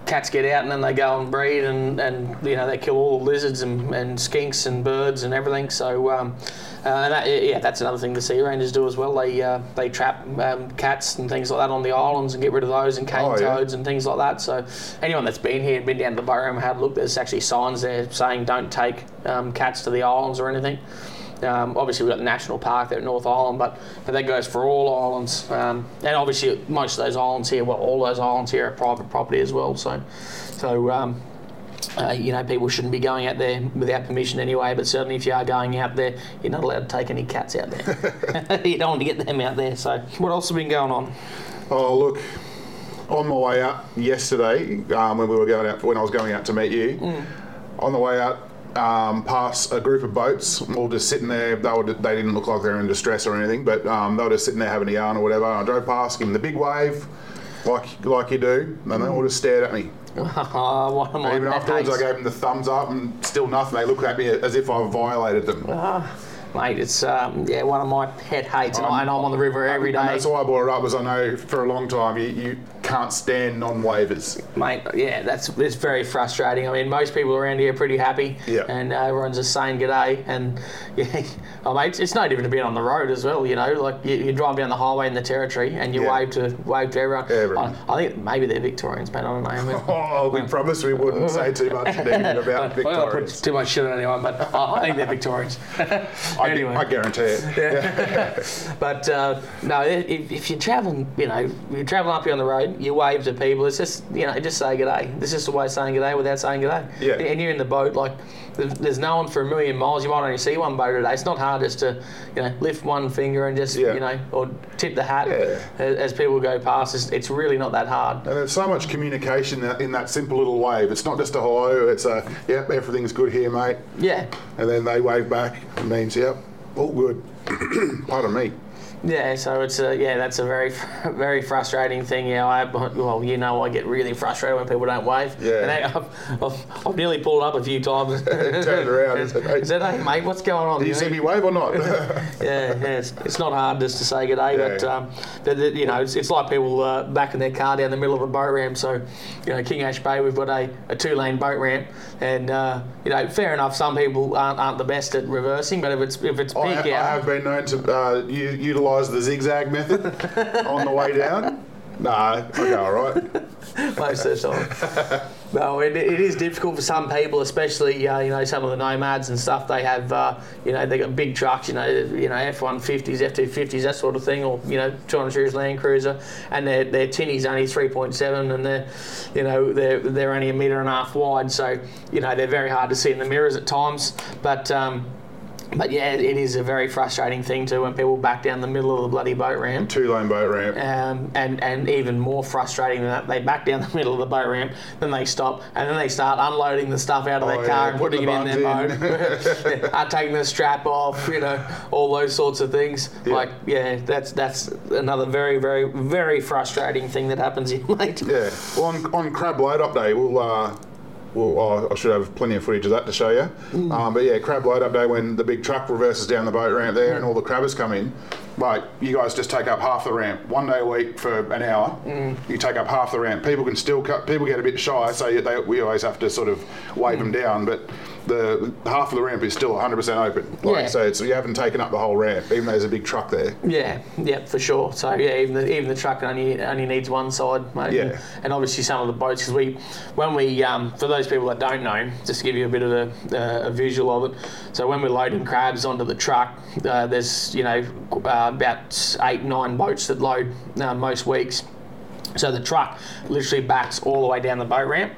Cats get out and then they go and breed and, and you know they kill all the lizards and, and skinks and birds and everything. So um, uh, and that, yeah, that's another thing the sea rangers do as well. They uh, they trap um, cats and things like that on the islands and get rid of those and cane Oh, yeah. toads and things like that. So anyone that's been here, been down to the borough and had a look, there's actually signs there saying don't take um, cats to the islands or anything. Um, obviously, we've got the national park there at North Island, but, but that goes for all islands. Um, and obviously, most of those islands here, well, all those islands here are private property as well. So, so um, uh, you know, people shouldn't be going out there without permission anyway. But certainly, if you are going out there, you're not allowed to take any cats out there. [LAUGHS] [LAUGHS] you don't want to get them out there. So, what else has been going on? Oh look, on my way out yesterday, um, when we were going out, when I was going out to meet you, Mm. on the way out. Um, past a group of boats, all just sitting there. They were, they didn't look like they were in distress or anything, but um, they were just sitting there having a yarn or whatever. And I drove past, giving the big wave, like like you do, and they all just stared at me. [LAUGHS] Even afterwards, I gave them the thumbs up, and still nothing. They looked at me as if I violated them. Mate, it's um, yeah one of my pet hates, and, I, and I'm on the river every day. That's why I brought it up, was I know for a long time you, you can't stand non-wavers. Mate, yeah, that's it's very frustrating. I mean, most people around here are pretty happy, Yeah. and uh, everyone's just saying g'day, and [LAUGHS] yeah, oh, mate, it's, it's no different to being on the road as well. You know, like you, you drive down the highway in the territory, and you Yeah. wave to wave to everyone. Everyone. I, I think maybe they're Victorians, mate. I don't know. [LAUGHS] Oh, we promised we wouldn't say too much negative about [LAUGHS] I Victorians. too much shit on anyone, but I I think they're Victorians. I, anyway. I guarantee it. [LAUGHS] But uh, no, if, if you're traveling, you know, you're traveling up here on the road, you wave to people. It's just you know just say good day. This is the way of saying good day without saying good day. Yeah. And you're in the boat like there's, no one for a million miles. You might only see one boat a day. It's not hard just to you know lift one finger and just Yeah. you know or tip the hat Yeah. as, as people go past. It's, it's really not that hard. And there's so much communication in that simple little wave. It's not just a hello, it's a, yep, everything's good here, mate. Yeah. And then they wave back. It means, yep, all good. [CLEARS THROAT] Pardon me. Yeah, so it's a yeah, that's a very [LAUGHS] very frustrating thing. Yeah, I well, you know, I get really frustrated when people don't wave. Yeah. and I, [LAUGHS] I've, I've, I've nearly pulled up a few times. [LAUGHS] Turned around and said, "Hey." said, "Hey, mate, what's going on?" Do you see me wave or not? yeah, yeah it's, it's not hard just to say good day, but um, but, the- you know, it's, it's like people uh, backing their car down the middle of a boat ramp. So, you know, King Ash Bay, we've got a, a two-lane boat ramp, and uh, you know, fair enough. Some people aren't, aren't the best at reversing, but if it's if it's I, peak I have been known to uh, u- utilise the zigzag method on the way down. No, go all right. [LAUGHS] most of the time. No, it, it is difficult for some people, especially uh, you know some of the nomads and stuff. They have uh, you know they got big trucks, you know you know F one fifties, F two fifties, that sort of thing, or you know 200 series Land Cruiser, and their their tinny's only 3.7, and they're you know they're they're only a metre and a half wide, so you know they're very hard to see in the mirrors at times, but. Um, but yeah, it is a very frustrating thing too when people back down the middle of the bloody boat ramp. Two lane boat ramp. Um, and and even more frustrating than that, they back down the [LAUGHS] middle of the boat ramp, then they stop, and then they start unloading the stuff out of Oh, their yeah, car and putting putting it in the their boat, uh, [LAUGHS] [LAUGHS] taking the strap off, you know, all those sorts of things. Yeah. Like, yeah, that's that's another very very very frustrating thing that happens in late. Yeah. Well, on, on crab load up day, we'll. Uh, well, I should have plenty of footage of that to show you. Mm. Um, but yeah, crab load up day when the big truck reverses down the boat ramp there and all the crabbers come in. Like you guys just take up half the ramp one day a week for an hour. Mm. You take up half the ramp. People can still cut. People get a bit shy, so they, we always have to sort of wave them down. But the half of the ramp is still 100% open. Like, Yeah. So it's, you haven't taken up the whole ramp, even though there's a big truck there. Yeah, yeah, for sure. So yeah, even the, even the truck only only needs one side, mate. Yeah. And, and obviously some of the boats, because we, when we, um, for those people that don't know, just to give you a bit of a, uh, a visual of it. So when we're loading crabs onto the truck, uh, there's you know uh, about eight nine boats that load uh, most weeks. So the truck literally backs all the way down the boat ramp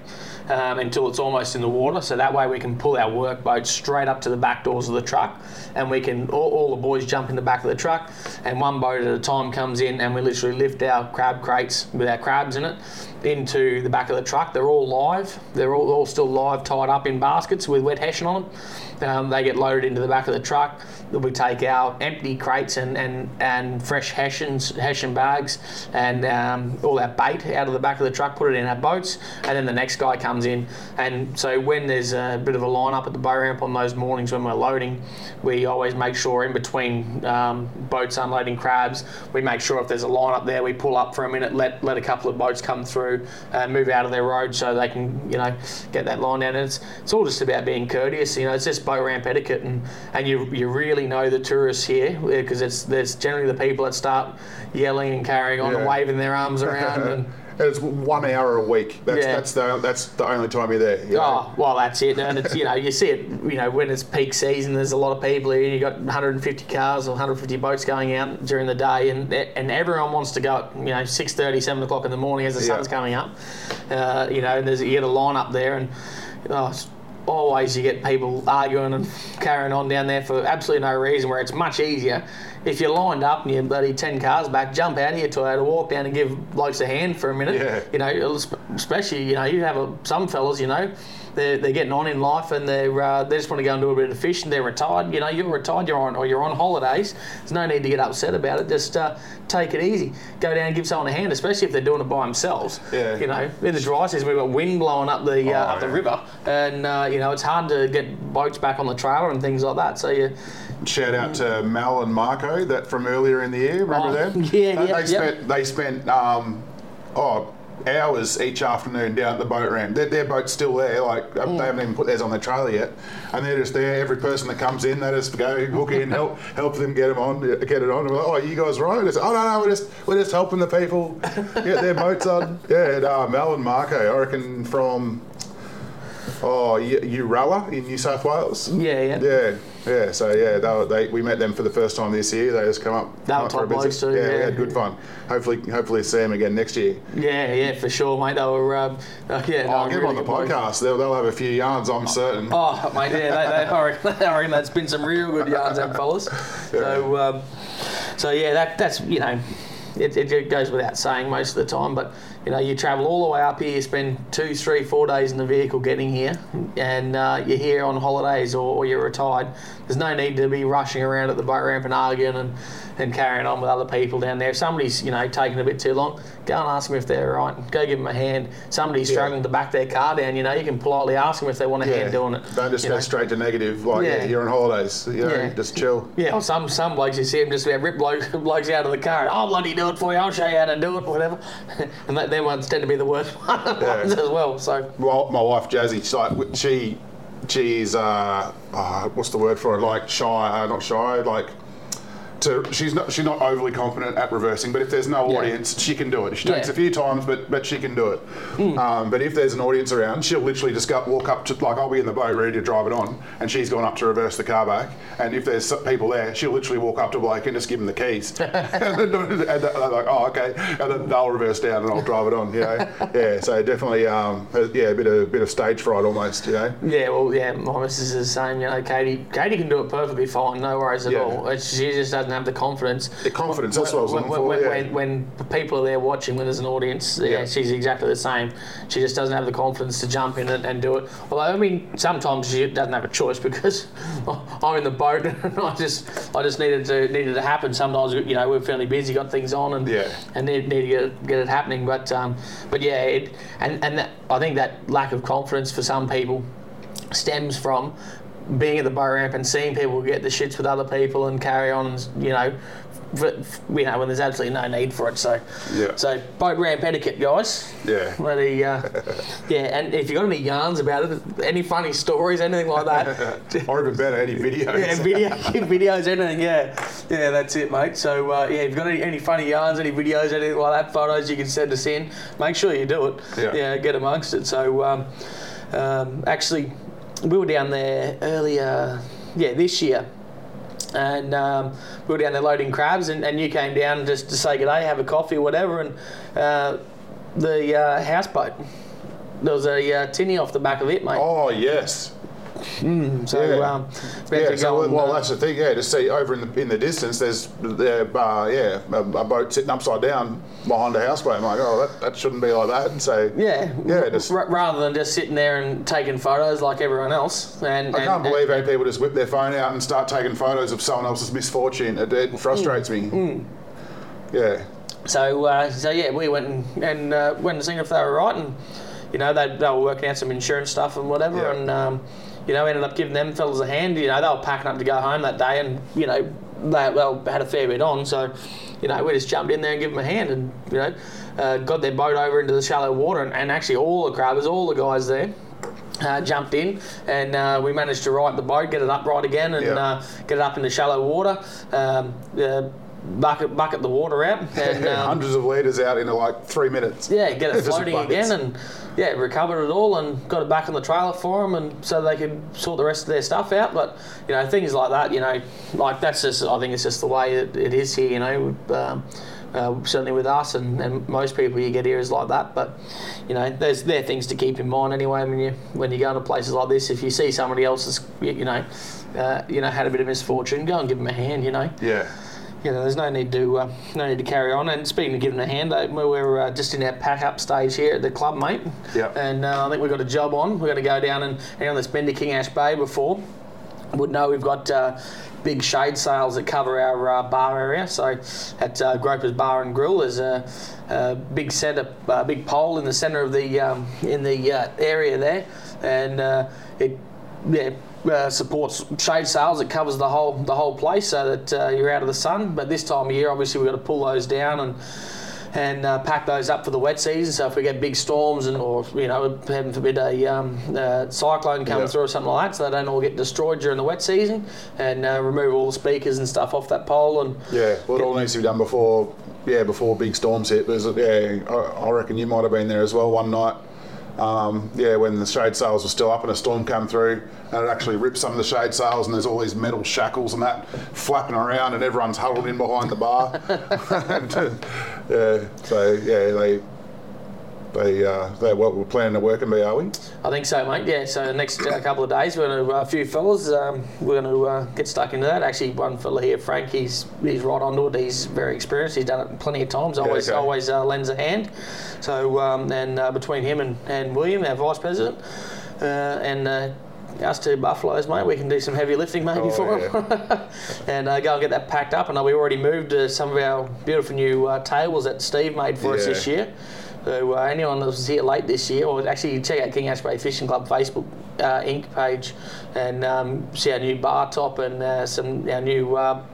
um, until it's almost in the water. So that way we can pull our work boat straight up to the back doors of the truck, and we can all, all the boys jump in the back of the truck, and one boat at a time comes in, and we literally lift our crab crates with our crabs in it into the back of the truck. They're all live. They're all, all still live, tied up in baskets with wet hessian on them. Um, they get loaded into the back of the truck. We take our empty crates and, and, and fresh hessians, hessian bags and um, all that bait out of the back of the truck, put it in our boats, and then the next guy comes in. And so when there's a bit of a line up at the boat ramp on those mornings when we're loading, we always make sure in between um, boats unloading crabs, we make sure if there's a line up there, we pull up for a minute, let, let a couple of boats come through, and move out of their road so they can, you know, get that line down. And it's, it's all just about being courteous, you know, it's just boat ramp etiquette, and, and you, you really know the tourists here because it's there's generally the people that start yelling and carrying on and waving their arms [LAUGHS] around. and It's one hour a week. That's Yeah. that's the that's the only time you're there. you know. Oh, well, that's it. And it's, you know, you see it, you know, when it's peak season, there's a lot of people here. You've got 150 cars or 150 boats going out during the day, and and everyone wants to go at, you know, 6.30, 7 o'clock in the morning as the Yeah. sun's coming up. Uh, you know, and there's, you get a line up there, and oh, it's always you get people arguing and carrying on down there for absolutely no reason, where it's much easier. If you're lined up and you're bloody 10 cars back, jump out of your Toyota, walk down and give blokes a hand for a minute. Yeah. You know, especially, you know, you have a, some fellas, you know, they're, they're getting on in life and they're uh, they just want to go and do a bit of fishing. They're retired. You know, you're retired. You're on or you're on holidays. There's no need to get upset about it. Just uh, take it easy. Go down and give someone a hand, especially if they're doing it by themselves. Yeah. You know, in the dry season we've got wind blowing up the uh, Oh, up the river, and uh, you know it's hard to get boats back on the trailer and things like that. So you, Shout out to Mel and Marco that from earlier in the year. Remember Oh, them? [LAUGHS] yeah, they, yeah, they yep. spent they spent um, oh hours each afternoon down at the boat ramp. Their, their boat's still there. Like Mm. they haven't even put theirs on the trailer yet, and they're just there. Every person that comes in, they just go hook in, help [LAUGHS] help them get them on, get it on. And we're like, oh, you guys right? It's, oh no, no, we're just we're just helping the people [LAUGHS] get their boats on. Yeah, and, uh, Mel and Marco, I reckon from Oh, U- Uralla in New South Wales. Yeah, yeah. Yeah, yeah. So yeah, they, were, they we met them for the first time this year. They just come up. They come were up for a top blokes visit. too, Yeah, we had good fun. Hopefully, hopefully see them again next year. Yeah, yeah, for sure, mate. They were, um, uh, yeah. I'll get them on the podcast. They'll, they'll have a few yarns. I'm certain. Oh, mate, yeah, they, they, I, reckon, [LAUGHS] I reckon that's been some real good yarns, them fellas. So, um, so yeah, that that's you know, it, it goes without saying most of the time, but you know, you travel all the way up here, you spend two, three, four days in the vehicle getting here, and uh, you're here on holidays or, or you're retired. There's no need to be rushing around at the boat ramp and arguing and, and carrying on with other people down there. If somebody's you know taking a bit too long, go and ask them if they're all right. Go give them a hand. Somebody's Yeah. struggling to back their car down, you know, you can politely ask them if they want a hand doing it. Don't just go know. straight to negative. Like, yeah, Yeah. you're on holidays. You know, Yeah. just chill. Yeah, some some blokes you see them just about rip blokes, [LAUGHS] blokes out of the car. I'll bloody do it for you. I'll show you how to do it, whatever. [LAUGHS] and that, them ones tend to be the worst [LAUGHS] ones as well. So Well, my wife Jazzy, she's like she, she is uh, uh, what's the word for it? Like shy, uh, not shy, like. To, she's not she's not overly competent at reversing, but if there's no Yeah. audience, she can do it. She takes Yeah. a few times, but but she can do it. Um, but if there's an audience around, she'll literally just go, walk up to like I'll be in the boat ready to drive it on, and she's gone up to reverse the car back. And if there's people there, she'll literally walk up to Blake and just give him the keys, [LAUGHS] [LAUGHS] and, they're like, oh okay, and then they'll reverse down and I'll drive it on. You know, [LAUGHS] yeah. So definitely, um, yeah, a bit of bit of stage fright almost. You know. yeah, well, yeah, my missus is the same. You know, Katie, Katie can do it perfectly fine, no worries at Yeah. all. She just doesn't have the confidence. The confidence, that's what I was when, looking when, for, when, yeah. when, when people are there watching, when there's an audience, yeah. Yeah. she's exactly the same. She just doesn't have the confidence to jump in and, and do it. Although, I mean, sometimes she doesn't have a choice [LAUGHS] because [LAUGHS] I'm in the boat [LAUGHS] and I just, I just needed to needed to happen. Sometimes, you know, we're fairly busy, got things on, and Yeah. and need, need to get it, get it happening. But um, but yeah, it, and and that, I think that lack of confidence for some people stems from being at the boat ramp and seeing people get the shits with other people and carry on, and, you know, for, you know when there's absolutely no need for it. So Yeah. so boat ramp etiquette, guys. Yeah. Bloody, uh, [LAUGHS] yeah, and if you got any yarns about it, any funny stories, anything like that, [LAUGHS] Or even better, any [LAUGHS] videos. yeah, video, videos, anything, yeah, yeah, that's it, mate. So uh, yeah, if you've got any, any funny yarns, any videos, anything like that, photos, you can send us in. Make sure you do it. Yeah. get amongst it. So um, um, actually, we were down there earlier, yeah, this year. And um, we were down there loading crabs, and, and you came down just to say good day, have a coffee, whatever. And uh, the uh, houseboat, there was a uh, tinny off the back of it, mate. Oh yes. so yeah. um, Yeah, so well, and, that's the thing. Yeah, to see over in the in the distance, there's there, uh, yeah, a, a boat sitting upside down behind a houseboat. I'm like, oh, that, that shouldn't be like that. And so Yeah, yeah, just r- rather than just sitting there and taking photos like everyone else. And, I and- can't believe how people just whip their phone out and start taking photos of someone else's misfortune. It, it frustrates Mm. me. Yeah, So, uh, so yeah, we went and, and uh, went and seen if they were right, and you know they, they were working out some insurance stuff and whatever, Yeah. and um, you know ended up giving them fellas a hand. You know they were packing up to go home that day, and you know they well had a fair bit on, so you know we just jumped in there and give them a hand, and you know uh, got their boat over into the shallow water, and, and actually all the crabbers, all the guys there. Uh, jumped in and uh, we managed to right the boat, get it upright again, and Yeah. uh, get it up into shallow water. Um, uh, bucket bucket the water out, [LAUGHS] and um, hundreds of litres out in like three minutes. yeah, get it [LAUGHS] floating again, and yeah, recovered it all, and got it back on the trailer for them, and so they could sort the rest of their stuff out. But you know, things like that, you know, like that's just I think it's just the way it, it is here. You know, um, uh, certainly with us and, and most people you get here is like that. But you know, there's there are things to keep in mind anyway when you when you go to places like this. If you see somebody else's, you you know, uh, you know, had a bit of misfortune, go and give them a hand. You know Yeah, you know, there's no need to uh, no need to carry on. And speaking of giving a hand, we're uh, just in our pack up stage here at the club, mate. Yep. And uh, I think we've got a job on. We're going to go down and anyone that's been to King Ash Bay before would know we've got. Uh, Big shade sails that cover our uh, bar area. So at uh, Groper's Bar and Grill, there's a, a big uh, big pole in the centre of the um, in the uh, area there, and uh, it yeah, uh, supports shade sails. It covers the whole the whole place so that uh, you're out of the sun. But this time of year, obviously, we've got to pull those down and and uh, pack those up for the wet season. So if we get big storms and or you know heaven forbid a um, uh, cyclone comes Yeah. through or something like that, so they don't all get destroyed during the wet season, and uh, remove all the speakers and stuff off that pole and yeah. Well, it all needs to be done before, yeah, before big storms hit. There's, yeah, I, I reckon you might have been there as well one night. Um, yeah, when the shade sails were still up and a storm came through, and it actually ripped some of the shade sails, and there's all these metal shackles and that flapping around, and everyone's huddled in behind the bar. [LAUGHS] and, uh, yeah, so yeah, they they uh, they what we're planning to work and be, are we? I think so, mate. Yeah. So the next uh, couple of days, we're going to uh, a few fellas. Um, we're going to uh, get stuck into that. Actually, one fella here, Frank, he's he's right onto it. He's very experienced. He's done it plenty of times. Always okay. always uh, lends a hand. So um, and uh, between him and, and William, our vice president, uh, and. Uh, us two buffaloes, mate. We can do some heavy lifting maybe Oh, for them, [LAUGHS] and uh, go and get that packed up. And we already moved uh, some of our beautiful new uh, tables that Steve made for us this year. So uh, anyone that was here late this year, or actually check out King Ash Bay Fishing Club Facebook uh, Inc. page and um, see our new bar top and uh, some our new uh,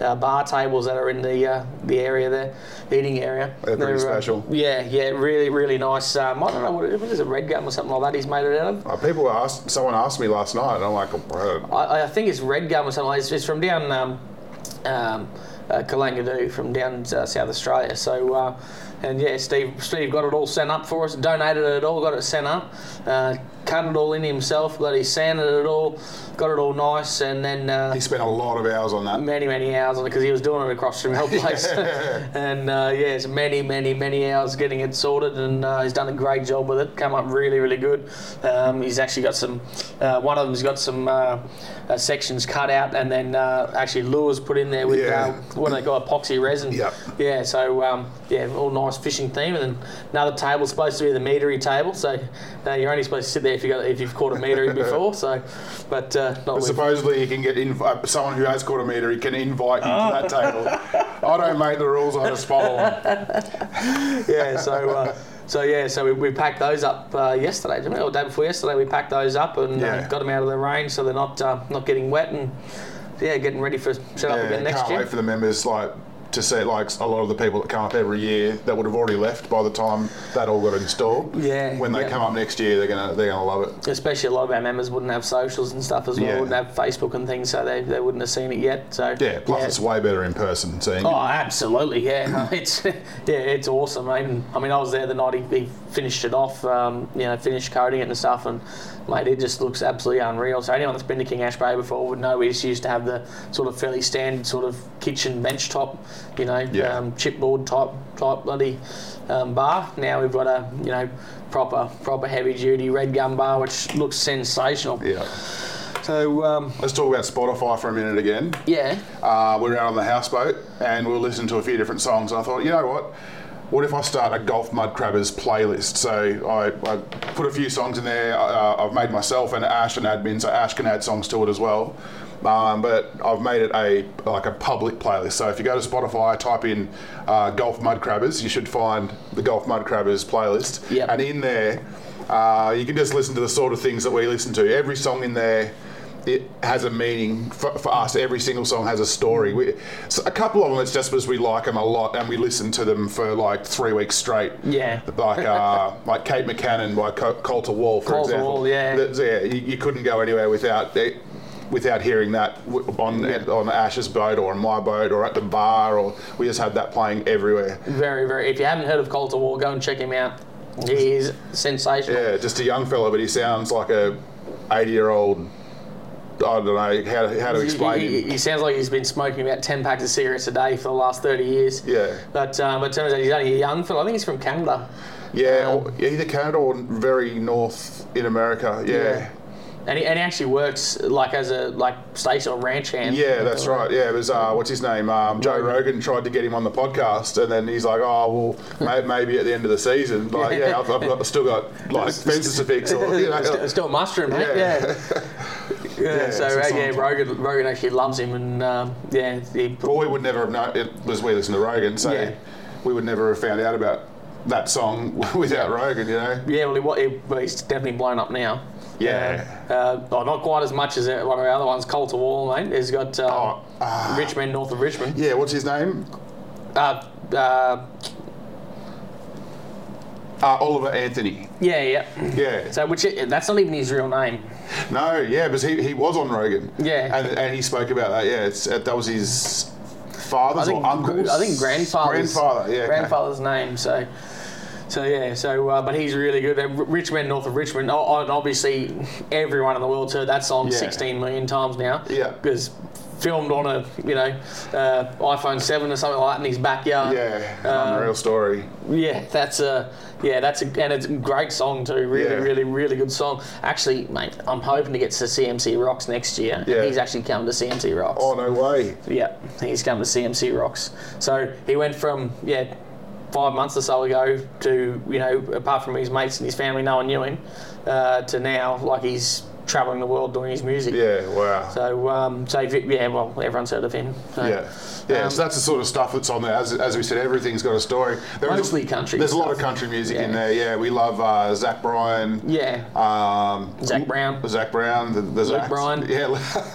uh, bar tables that are in the uh, the area there, eating area. They're pretty uh, special. yeah, yeah, really, really nice. Um, I don't know what it is it, red gum or something like that. He's made it out of. Uh, people asked, someone asked me last night, and I'm like, "Bro, I, I think it's red gum or something. like It's, it's from down um, um, uh, Kalangadoo, from down uh, South Australia. So, uh, and yeah, Steve Steve got it all sent up for us, donated it all, got it sent up, uh, cut it all in himself, bloody sanded it all, got it all nice, and then. Uh, he spent a lot of hours on that. many, many hours on it because he was doing it across from our [LAUGHS] place. and uh, yeah, it's many, many, many hours getting it sorted, and uh, he's done a great job with it. Come up really, really good. Um, he's actually got some. Uh, one of them's got some uh, uh, sections cut out, and then uh, actually lures put in there with Yeah. uh, what they call epoxy resin. Yep. Yeah. So um, yeah, all nice fishing theme, and then another table's supposed to be the meatery table. So uh, you're only supposed to sit there if you got if you've caught a meatery before. So, but uh, not But supposedly you can get inv- uh, someone who has caught a meter, he can invite you Oh. to that table. I don't make the rules, I just follow them. [LAUGHS] yeah, so uh, so yeah, so we, we packed those up uh, yesterday, didn't we? Or the day before yesterday, we packed those up and uh, Yeah. got them out of the rain, so they're not uh, not getting wet and yeah, getting ready for set up Yeah, again next can't year. wait for the members like to see like a lot of the people that come up every year that would have already left by the time that all got installed. Yeah, When they yeah. come up next year, they're gonna they're gonna love it. Especially a lot of our members wouldn't have socials and stuff as well, Yeah. wouldn't have Facebook and things, so they, they wouldn't have seen it yet. So Yeah. Plus, it's way better in person seeing. Oh, absolutely, yeah. [LAUGHS] It's yeah, it's awesome. I mean, I mean, I was there the night he, he finished it off. Um, you know, finished coding it and stuff, and mate, it just looks absolutely unreal. So anyone that's been to King Ash Bay before would know we just used to have the sort of fairly standard sort of kitchen bench top, you know, Yeah. um, chipboard type type bloody um, bar. Now we've got a you know proper proper heavy duty red gum bar, which looks sensational. Yeah. So um, Let's talk about Spotify for a minute again. yeah, Uh, we were out on the houseboat and we were listening to a few different songs. And I thought, you know what? What if I start a Gulf Mud Crabbers playlist? So I, I put a few songs in there. Uh, I've made myself and Ash an admin, so Ash can add songs to it as well. Um, but I've made it a like a public playlist. So if you go to Spotify, type in uh, Gulf Mud Crabbers, you should find the Gulf Mud Crabbers playlist. Yep. And in there, uh, you can just listen to the sort of things that we listen to. Every song in there it has a meaning for, for us. Every single song has a story. We, so a couple of them, it's just because we like them a lot and we listen to them for like three weeks straight. Yeah. Like uh, [LAUGHS] like Kate McCannon by Colter Wall, for Colter example. Wall, yeah. That's- yeah, you, you couldn't go anywhere without it. Without hearing that on on Ash's boat or on my boat or at the bar, or we just had that playing everywhere. very very. If you haven't heard of Colter Wall, go and check him out. He's [LAUGHS] sensational. Yeah, just a young fella, but he sounds like a 80 year old. I don't know how, how to explain he, he, he sounds like he's been smoking about 10 packs of cigarettes a day for the last 30 years. Yeah. But, um, but it turns out he's only a young fellow. I think he's from Canada. Yeah, Um, or either Canada or very north in America. Yeah. Yeah. And he, and he actually works like as a like station or ranch hand. Yeah, that's right. Yeah, it was uh, what's his name? Um, Joe Rogan tried to get him on the podcast, and then he's like, "Oh, well, [LAUGHS] may- maybe at the end of the season." But yeah, I've, I've got, still got like [LAUGHS] fences to fix, or you [LAUGHS] know. Still, still mate. Yeah. Yeah. Yeah, Yeah, so uh, yeah. Rogan, Rogan actually loves him, and um, yeah, he, Well, we would never have known. It was we listen to Rogan, so Yeah. we would never have found out about that song [LAUGHS] without Rogan. You know. yeah, well, he, he's definitely blown up now. Yeah. Uh, oh, not quite as much as one of the other ones, Colter Wall, mate. He's got um, Oh, ah. Rich Men North of Richmond. Yeah. What's his name? Uh, uh, Uh, Oliver Anthony. yeah, yeah. Yeah. So, which that's not even his real name. No, yeah, because he, he was on Rogan. Yeah. And, and he spoke about that. Yeah, it's, uh, that was his father's I think or uncle's. I think grandfather's Grandfather, yeah. okay. grandfather's name. So, So yeah, so uh, but he's really good. Rich Men North of Richmond, o- and obviously everyone in the world's heard that song Yeah. 16 million times now. Yeah. because filmed on a you know uh, iPhone 7 or something like that in his backyard. Yeah, Um, unreal story. Yeah, that's a yeah, that's a and it's a great song too. Really, Yeah. really, really good song. Actually, mate, I'm hoping to get to CMC Rocks next year. Yeah. He's actually coming to CMC Rocks. Oh no way! Yeah, he's come to CMC Rocks. So he went from yeah five months or so ago to you know apart from his mates and his family, no one knew him, uh, to now like he's traveling the world doing his music. Yeah, wow. So um, so yeah, well everyone's heard of him. So, Yeah, yeah. um, so that's the sort of stuff that's on there. As, as we said, everything's got a story. There is Mostly country There's a lot of country music in there. Yeah, we love uh, Zach Bryan. yeah. Um, Zac Brown. Zac Brown. The, the Zachs. Bryan. Yeah.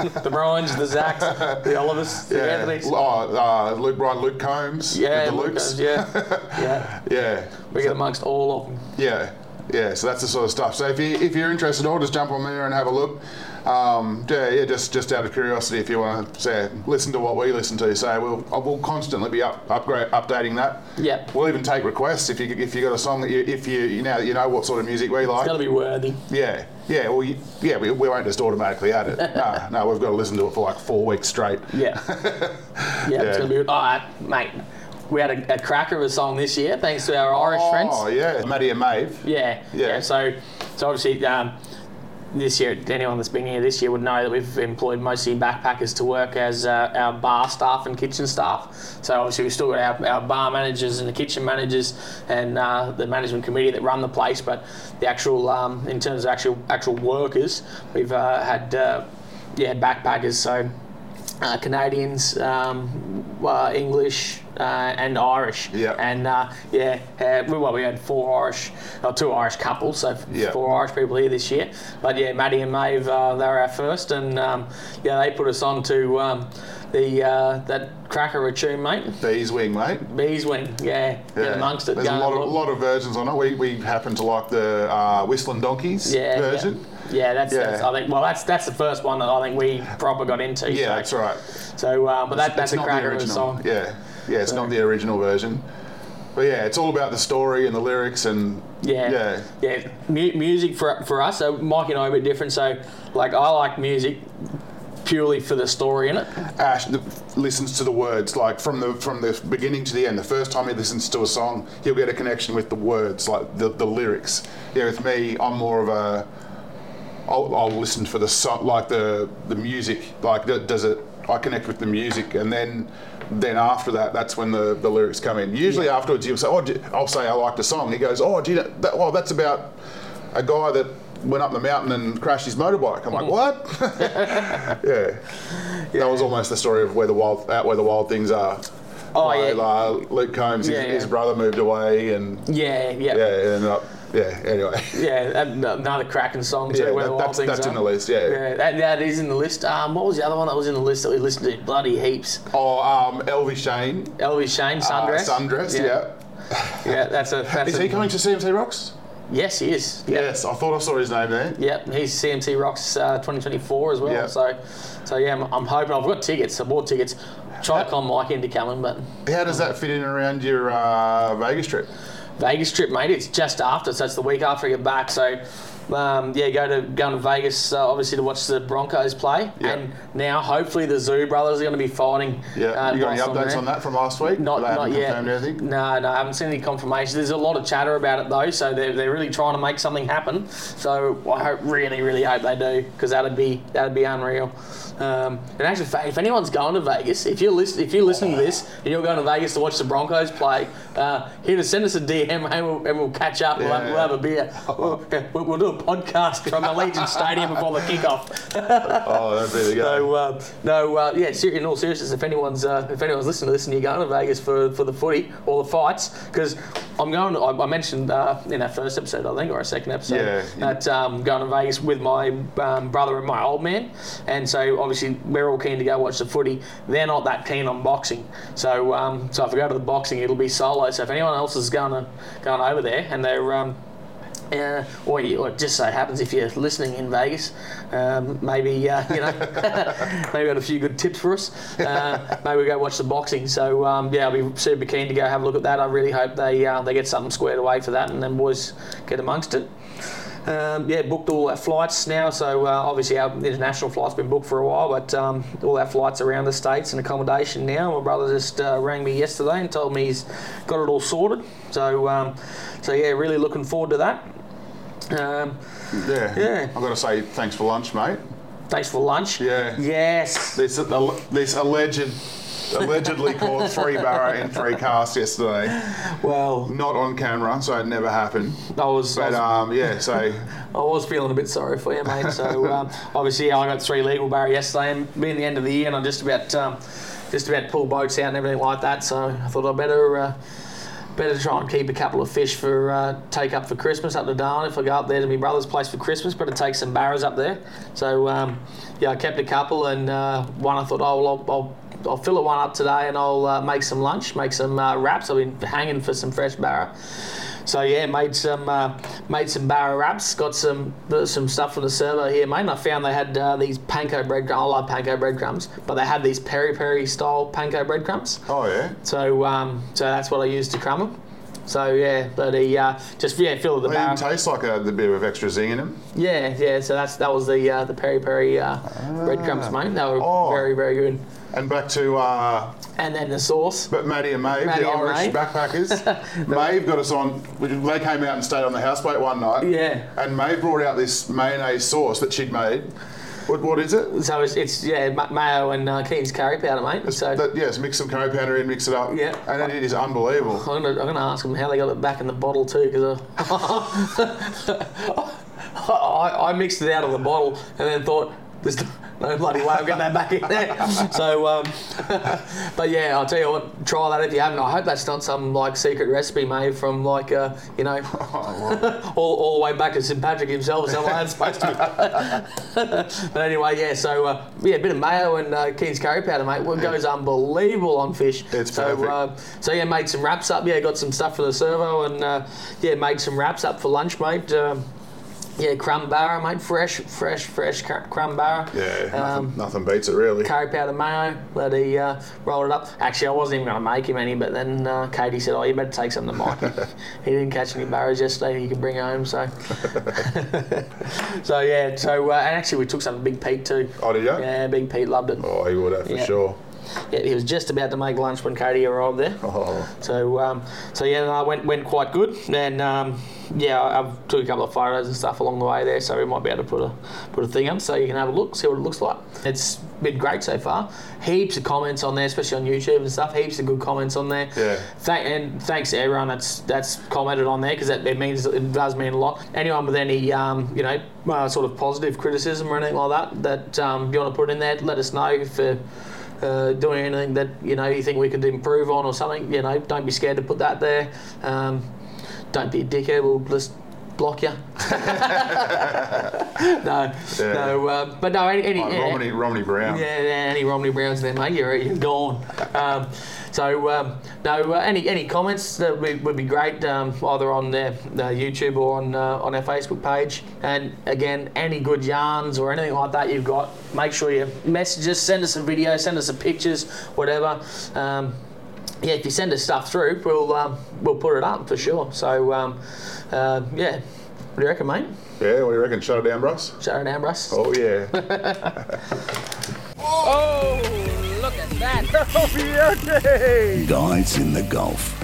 [LAUGHS] [LAUGHS] The Bryans, the Zacks, the Olivers, the yeah. Oh, uh, Luke Bryan, Luke Combs. Yeah, the Luke Lukes. does, yeah, [LAUGHS] yeah. Yeah. We get amongst all of them. Yeah, yeah. So that's the sort of stuff. So if you if you're interested, at all, just jump on there and have a look. Um, yeah, yeah. Just just out of curiosity, if you want to say listen to what we listen to, so we'll we'll constantly be up upgrade updating that. Yep. We'll even take requests if you if you got a song that you if you you know you know what sort of music we like. It's Got to be worthy. Yeah, yeah. Well, you, yeah. We, we won't just automatically add it. [LAUGHS] no, no. We've got to listen to it for like four weeks straight. Yeah. [LAUGHS] yeah, it's going to be. All right, mate. We had a, a cracker of a song this year, thanks to our Irish friends. Oh yeah, Maddie and Maeve. Yeah, Yeah. yeah. So, so obviously, um, this year, anyone that's been here this year would know that we've employed mostly backpackers to work as uh, our bar staff and kitchen staff. So obviously, we've still got our, our bar managers and the kitchen managers and uh, the management committee that run the place. But the actual, um, in terms of actual actual workers, we've uh, had uh, yeah backpackers. So. Uh, Canadians, um, uh, English, uh, and Irish. Yeah. And uh, yeah, uh, we- well, we had four Irish, or two Irish couples, so Yeah. four Irish people here this year. But yeah, Maddie and Maeve, uh, they were our first, and um, yeah, they put us on to um, the uh, that cracker of tune, mate. Beeswing, mate. Beeswing, yeah, get amongst it. There's a lot of, lot of versions on it. We, we happen to like the uh, Whistling Donkeys yeah, version. Yeah. Yeah, that's, Yeah. that's I think. Well, that's that's the first one that I think we proper got into. Yeah, so, that's right. So, uh, but that, that's a cracker of a song. Yeah, yeah, it's not the original version. But yeah, it's all about the story and the lyrics and Yeah, yeah, yeah. Mu- music for for us. So Mike and I are a bit different. So like I like music purely for the story in it. Ash the, listens to the words like from the from the beginning to the end. The first time he listens to a song, he'll get a connection with the words, like the, the lyrics. Yeah, with me, I'm more of a. I'll, I'll listen for the song, like the the music. Like does it? I connect with the music, and then then after that, that's when the, the lyrics come in. Usually afterwards, you'll say, "Oh, I'll say I like the song." He goes, "Oh, do you know that? Well, that's about a guy that." Went up the mountain and crashed his motorbike. I'm like, what? [LAUGHS] [LAUGHS] yeah. That was almost the story of where the wild out where the wild things are. Oh, Like, yeah. uh, Luke Combs, his, Yeah, yeah. his brother moved away, and Yeah, yeah, yeah, ended up. Yeah. Anyway. [LAUGHS] yeah. Another cracking song too. Yeah, that- that's- that's in the list, yeah. yeah, that, that is in the list. Um, what was the other one that was in the list that we listened to? Bloody heaps. Oh, um, Elvie Shane, Elvie Shane, uh, Sundress. Sundress. Yeah. Yeah. [LAUGHS] Yeah, that's a. [LAUGHS] That's Is a, he coming to CMC Rocks? Yes, he is. Yeah. Yes, I thought I saw his name there. Yep, he's CMC Rocks uh, 2024 as well. Yeah. So, so yeah, I'm, I'm hoping I've got tickets. I bought tickets. Try to con Mike into coming, but How does that fit in around your uh, Vegas trip? Vegas trip, mate. It's just after, so it's the week after I get back. So, um, yeah, go to go to Vegas uh, obviously to watch the Broncos play, Yeah. and now hopefully the Tszyu brothers are going to be fighting. Yeah. uh, you got any updates there. on that from last week? Not, not yet. No, no, I haven't seen any confirmation. There's a lot of chatter about it though, so they're, they're really trying to make something happen. So I hope, really, really hope they do, because that'd be that'd be unreal. Um, and actually, if anyone's going to Vegas, if you're listen, if you're listening to this and you're going to Vegas to watch the Broncos play, uh, hit us, send us a DM and we'll, and we'll catch up. We'll, have, we'll have a beer. We'll, we'll, we'll do a podcast from Allegiant Stadium before the kickoff. [LAUGHS] Oh, that'd be the. [LAUGHS] So uh, no, uh, yeah. In all seriousness, if anyone's uh, if anyone's listening to this and you're going to Vegas for, for the footy or the fights, because I'm going. To, I, I mentioned uh, in our first episode, I think, or our second episode, Yeah. that um, going to Vegas with my um, brother and my old man, and so obviously we're all keen to go watch the footy. They're not that keen on boxing, so um, so if we go to the boxing, it'll be solo. So if anyone else is going to going over there and they're um, Uh, or, you, or just so happens if you're listening in Vegas, um, maybe uh, you know, [LAUGHS] maybe got a few good tips for us. Uh, maybe we go watch the boxing. So um, yeah, I'll be super keen to go have a look at that. I really hope they uh, they get something squared away for that, and then boys get amongst it. Um, yeah, booked all our flights now. So uh, obviously our international flight's been booked for a while, but um, all our flights around the states and accommodation now. My brother just uh, rang me yesterday and told me he's got it all sorted. So um, so yeah, really looking forward to that. Um, Yeah. Yeah. I've got to say thanks for lunch, mate. thanks for lunch. Yeah. Yes. This this alleged [LAUGHS] allegedly caught three barra in three casts yesterday. Well, Not on camera, so it never happened. I was, I But was, um, yeah, so [LAUGHS] I was feeling a bit sorry for you, mate. So [LAUGHS] um, obviously, I got three legal barra yesterday, and being the end of the year, and I just about um, just about pull boats out and everything like that. So I thought I better. Uh, Better try and keep a couple of fish for uh, take up for Christmas up to Darwin. If I go up there to my brother's place for Christmas, better take some barras up there. So um, yeah, I kept a couple, and uh, one I thought, oh, well, I'll, I'll, I'll fill it one up today, and I'll uh, make some lunch, make some uh, wraps. I've been hanging for some fresh barra. So yeah, made some uh, made some barra wraps. Got some some stuff from the server here, mate. And I found they had uh, these panko breadcrumbs. I love panko breadcrumbs, but they had these peri peri style panko breadcrumbs. oh yeah. So um, so that's what I used to crumb them. So yeah, but he uh, just yeah fill the They barra. didn't like a, the bit of extra zing in them. Yeah, yeah. So that's that was the uh, the peri peri uh, breadcrumbs, mate. They were Oh. very very good. And back to uh, And then the sauce. but Maddie and Maeve, Maddie the and Irish Maeve. backpackers. [LAUGHS] Maeve got us on. They came out and stayed on the houseboat one night. Yeah. And Maeve brought out this mayonnaise sauce that she'd made. What, what is it? So it's, it's yeah mayo and uh, curry powder, mate. So That, yes, mix some curry powder in, mix it up. Yeah. And it is unbelievable. I'm gonna, I'm gonna ask them how they got it back in the bottle too, because I, [LAUGHS] I, I mixed it out of the bottle and then thought there's no bloody way I'm getting that back in there. So, um, [LAUGHS] but yeah, I'll tell you what, try that if you haven't. I hope that's not some like secret recipe made from like uh, you know [LAUGHS] all, all the way back to St Patrick himself like that's supposed to be. [LAUGHS] but anyway, yeah. So uh, yeah, a bit of mayo and uh, Keen's curry powder, mate. What goes unbelievable on fish. It's so, perfect. uh, so yeah, made some wraps up. Yeah, got some stuff for the servo, and uh, yeah, made some wraps up for lunch, mate. Um, yeah, crumb barra, mate. Fresh, fresh, fresh cr- crumb barra. Yeah, Um, nothing, nothing beats it really. curry powder mayo. Let he uh, roll it up. Actually, I wasn't even going to make him any, but then uh, Katie said, "Oh, you better take some to Mike. [LAUGHS] he didn't catch any barras yesterday. He can bring home." So, [LAUGHS] so yeah. So uh, and actually, we took some Big Pete too. Oh, did you? Yeah, Big Pete loved it. Oh, he would have for Yeah. sure. Yeah, he was just about to make lunch when Katie arrived there. Oh. So, um, so yeah, no, went went quite good, and um, yeah, I- I've took a couple of photos and stuff along the way there, so we might be able to put a put a thing up so you can have a look, see what it looks like. It's been great so far. Heaps of comments on there, especially on YouTube and stuff. Heaps of good comments on there. Yeah. Thank, and thanks to everyone that's that's commented on there because it, it means it does mean a lot. Anyone with any um, you know uh, sort of positive criticism or anything like that that um, you want to put in there, let us know for uh, doing anything that you know you think we could improve on or something. You know, don't be scared to put that there. Um, don't be a dickhead. We'll just block you. [LAUGHS] no, Yeah. no, uh, but no, any, any Like. Romney, Romney Brown. Yeah, yeah, any Romney Browns there, mate, you're, you're gone. Um, so, um, no, uh, any any comments that would, would be great, um, either on their, uh, YouTube or on uh, on our Facebook page. And again, any good yarns or anything like that you've got, make sure you message us, send us a video, send us some pictures, whatever. Yeah, if you send us stuff through, we'll um, we'll put it up for sure. So, um, uh, yeah, what do you reckon, mate? Yeah, what do you reckon? Shut it down, Bruss? Sharon Ambrose. Oh, yeah. [LAUGHS] oh, look at that! [LAUGHS] Guys in the Gulf.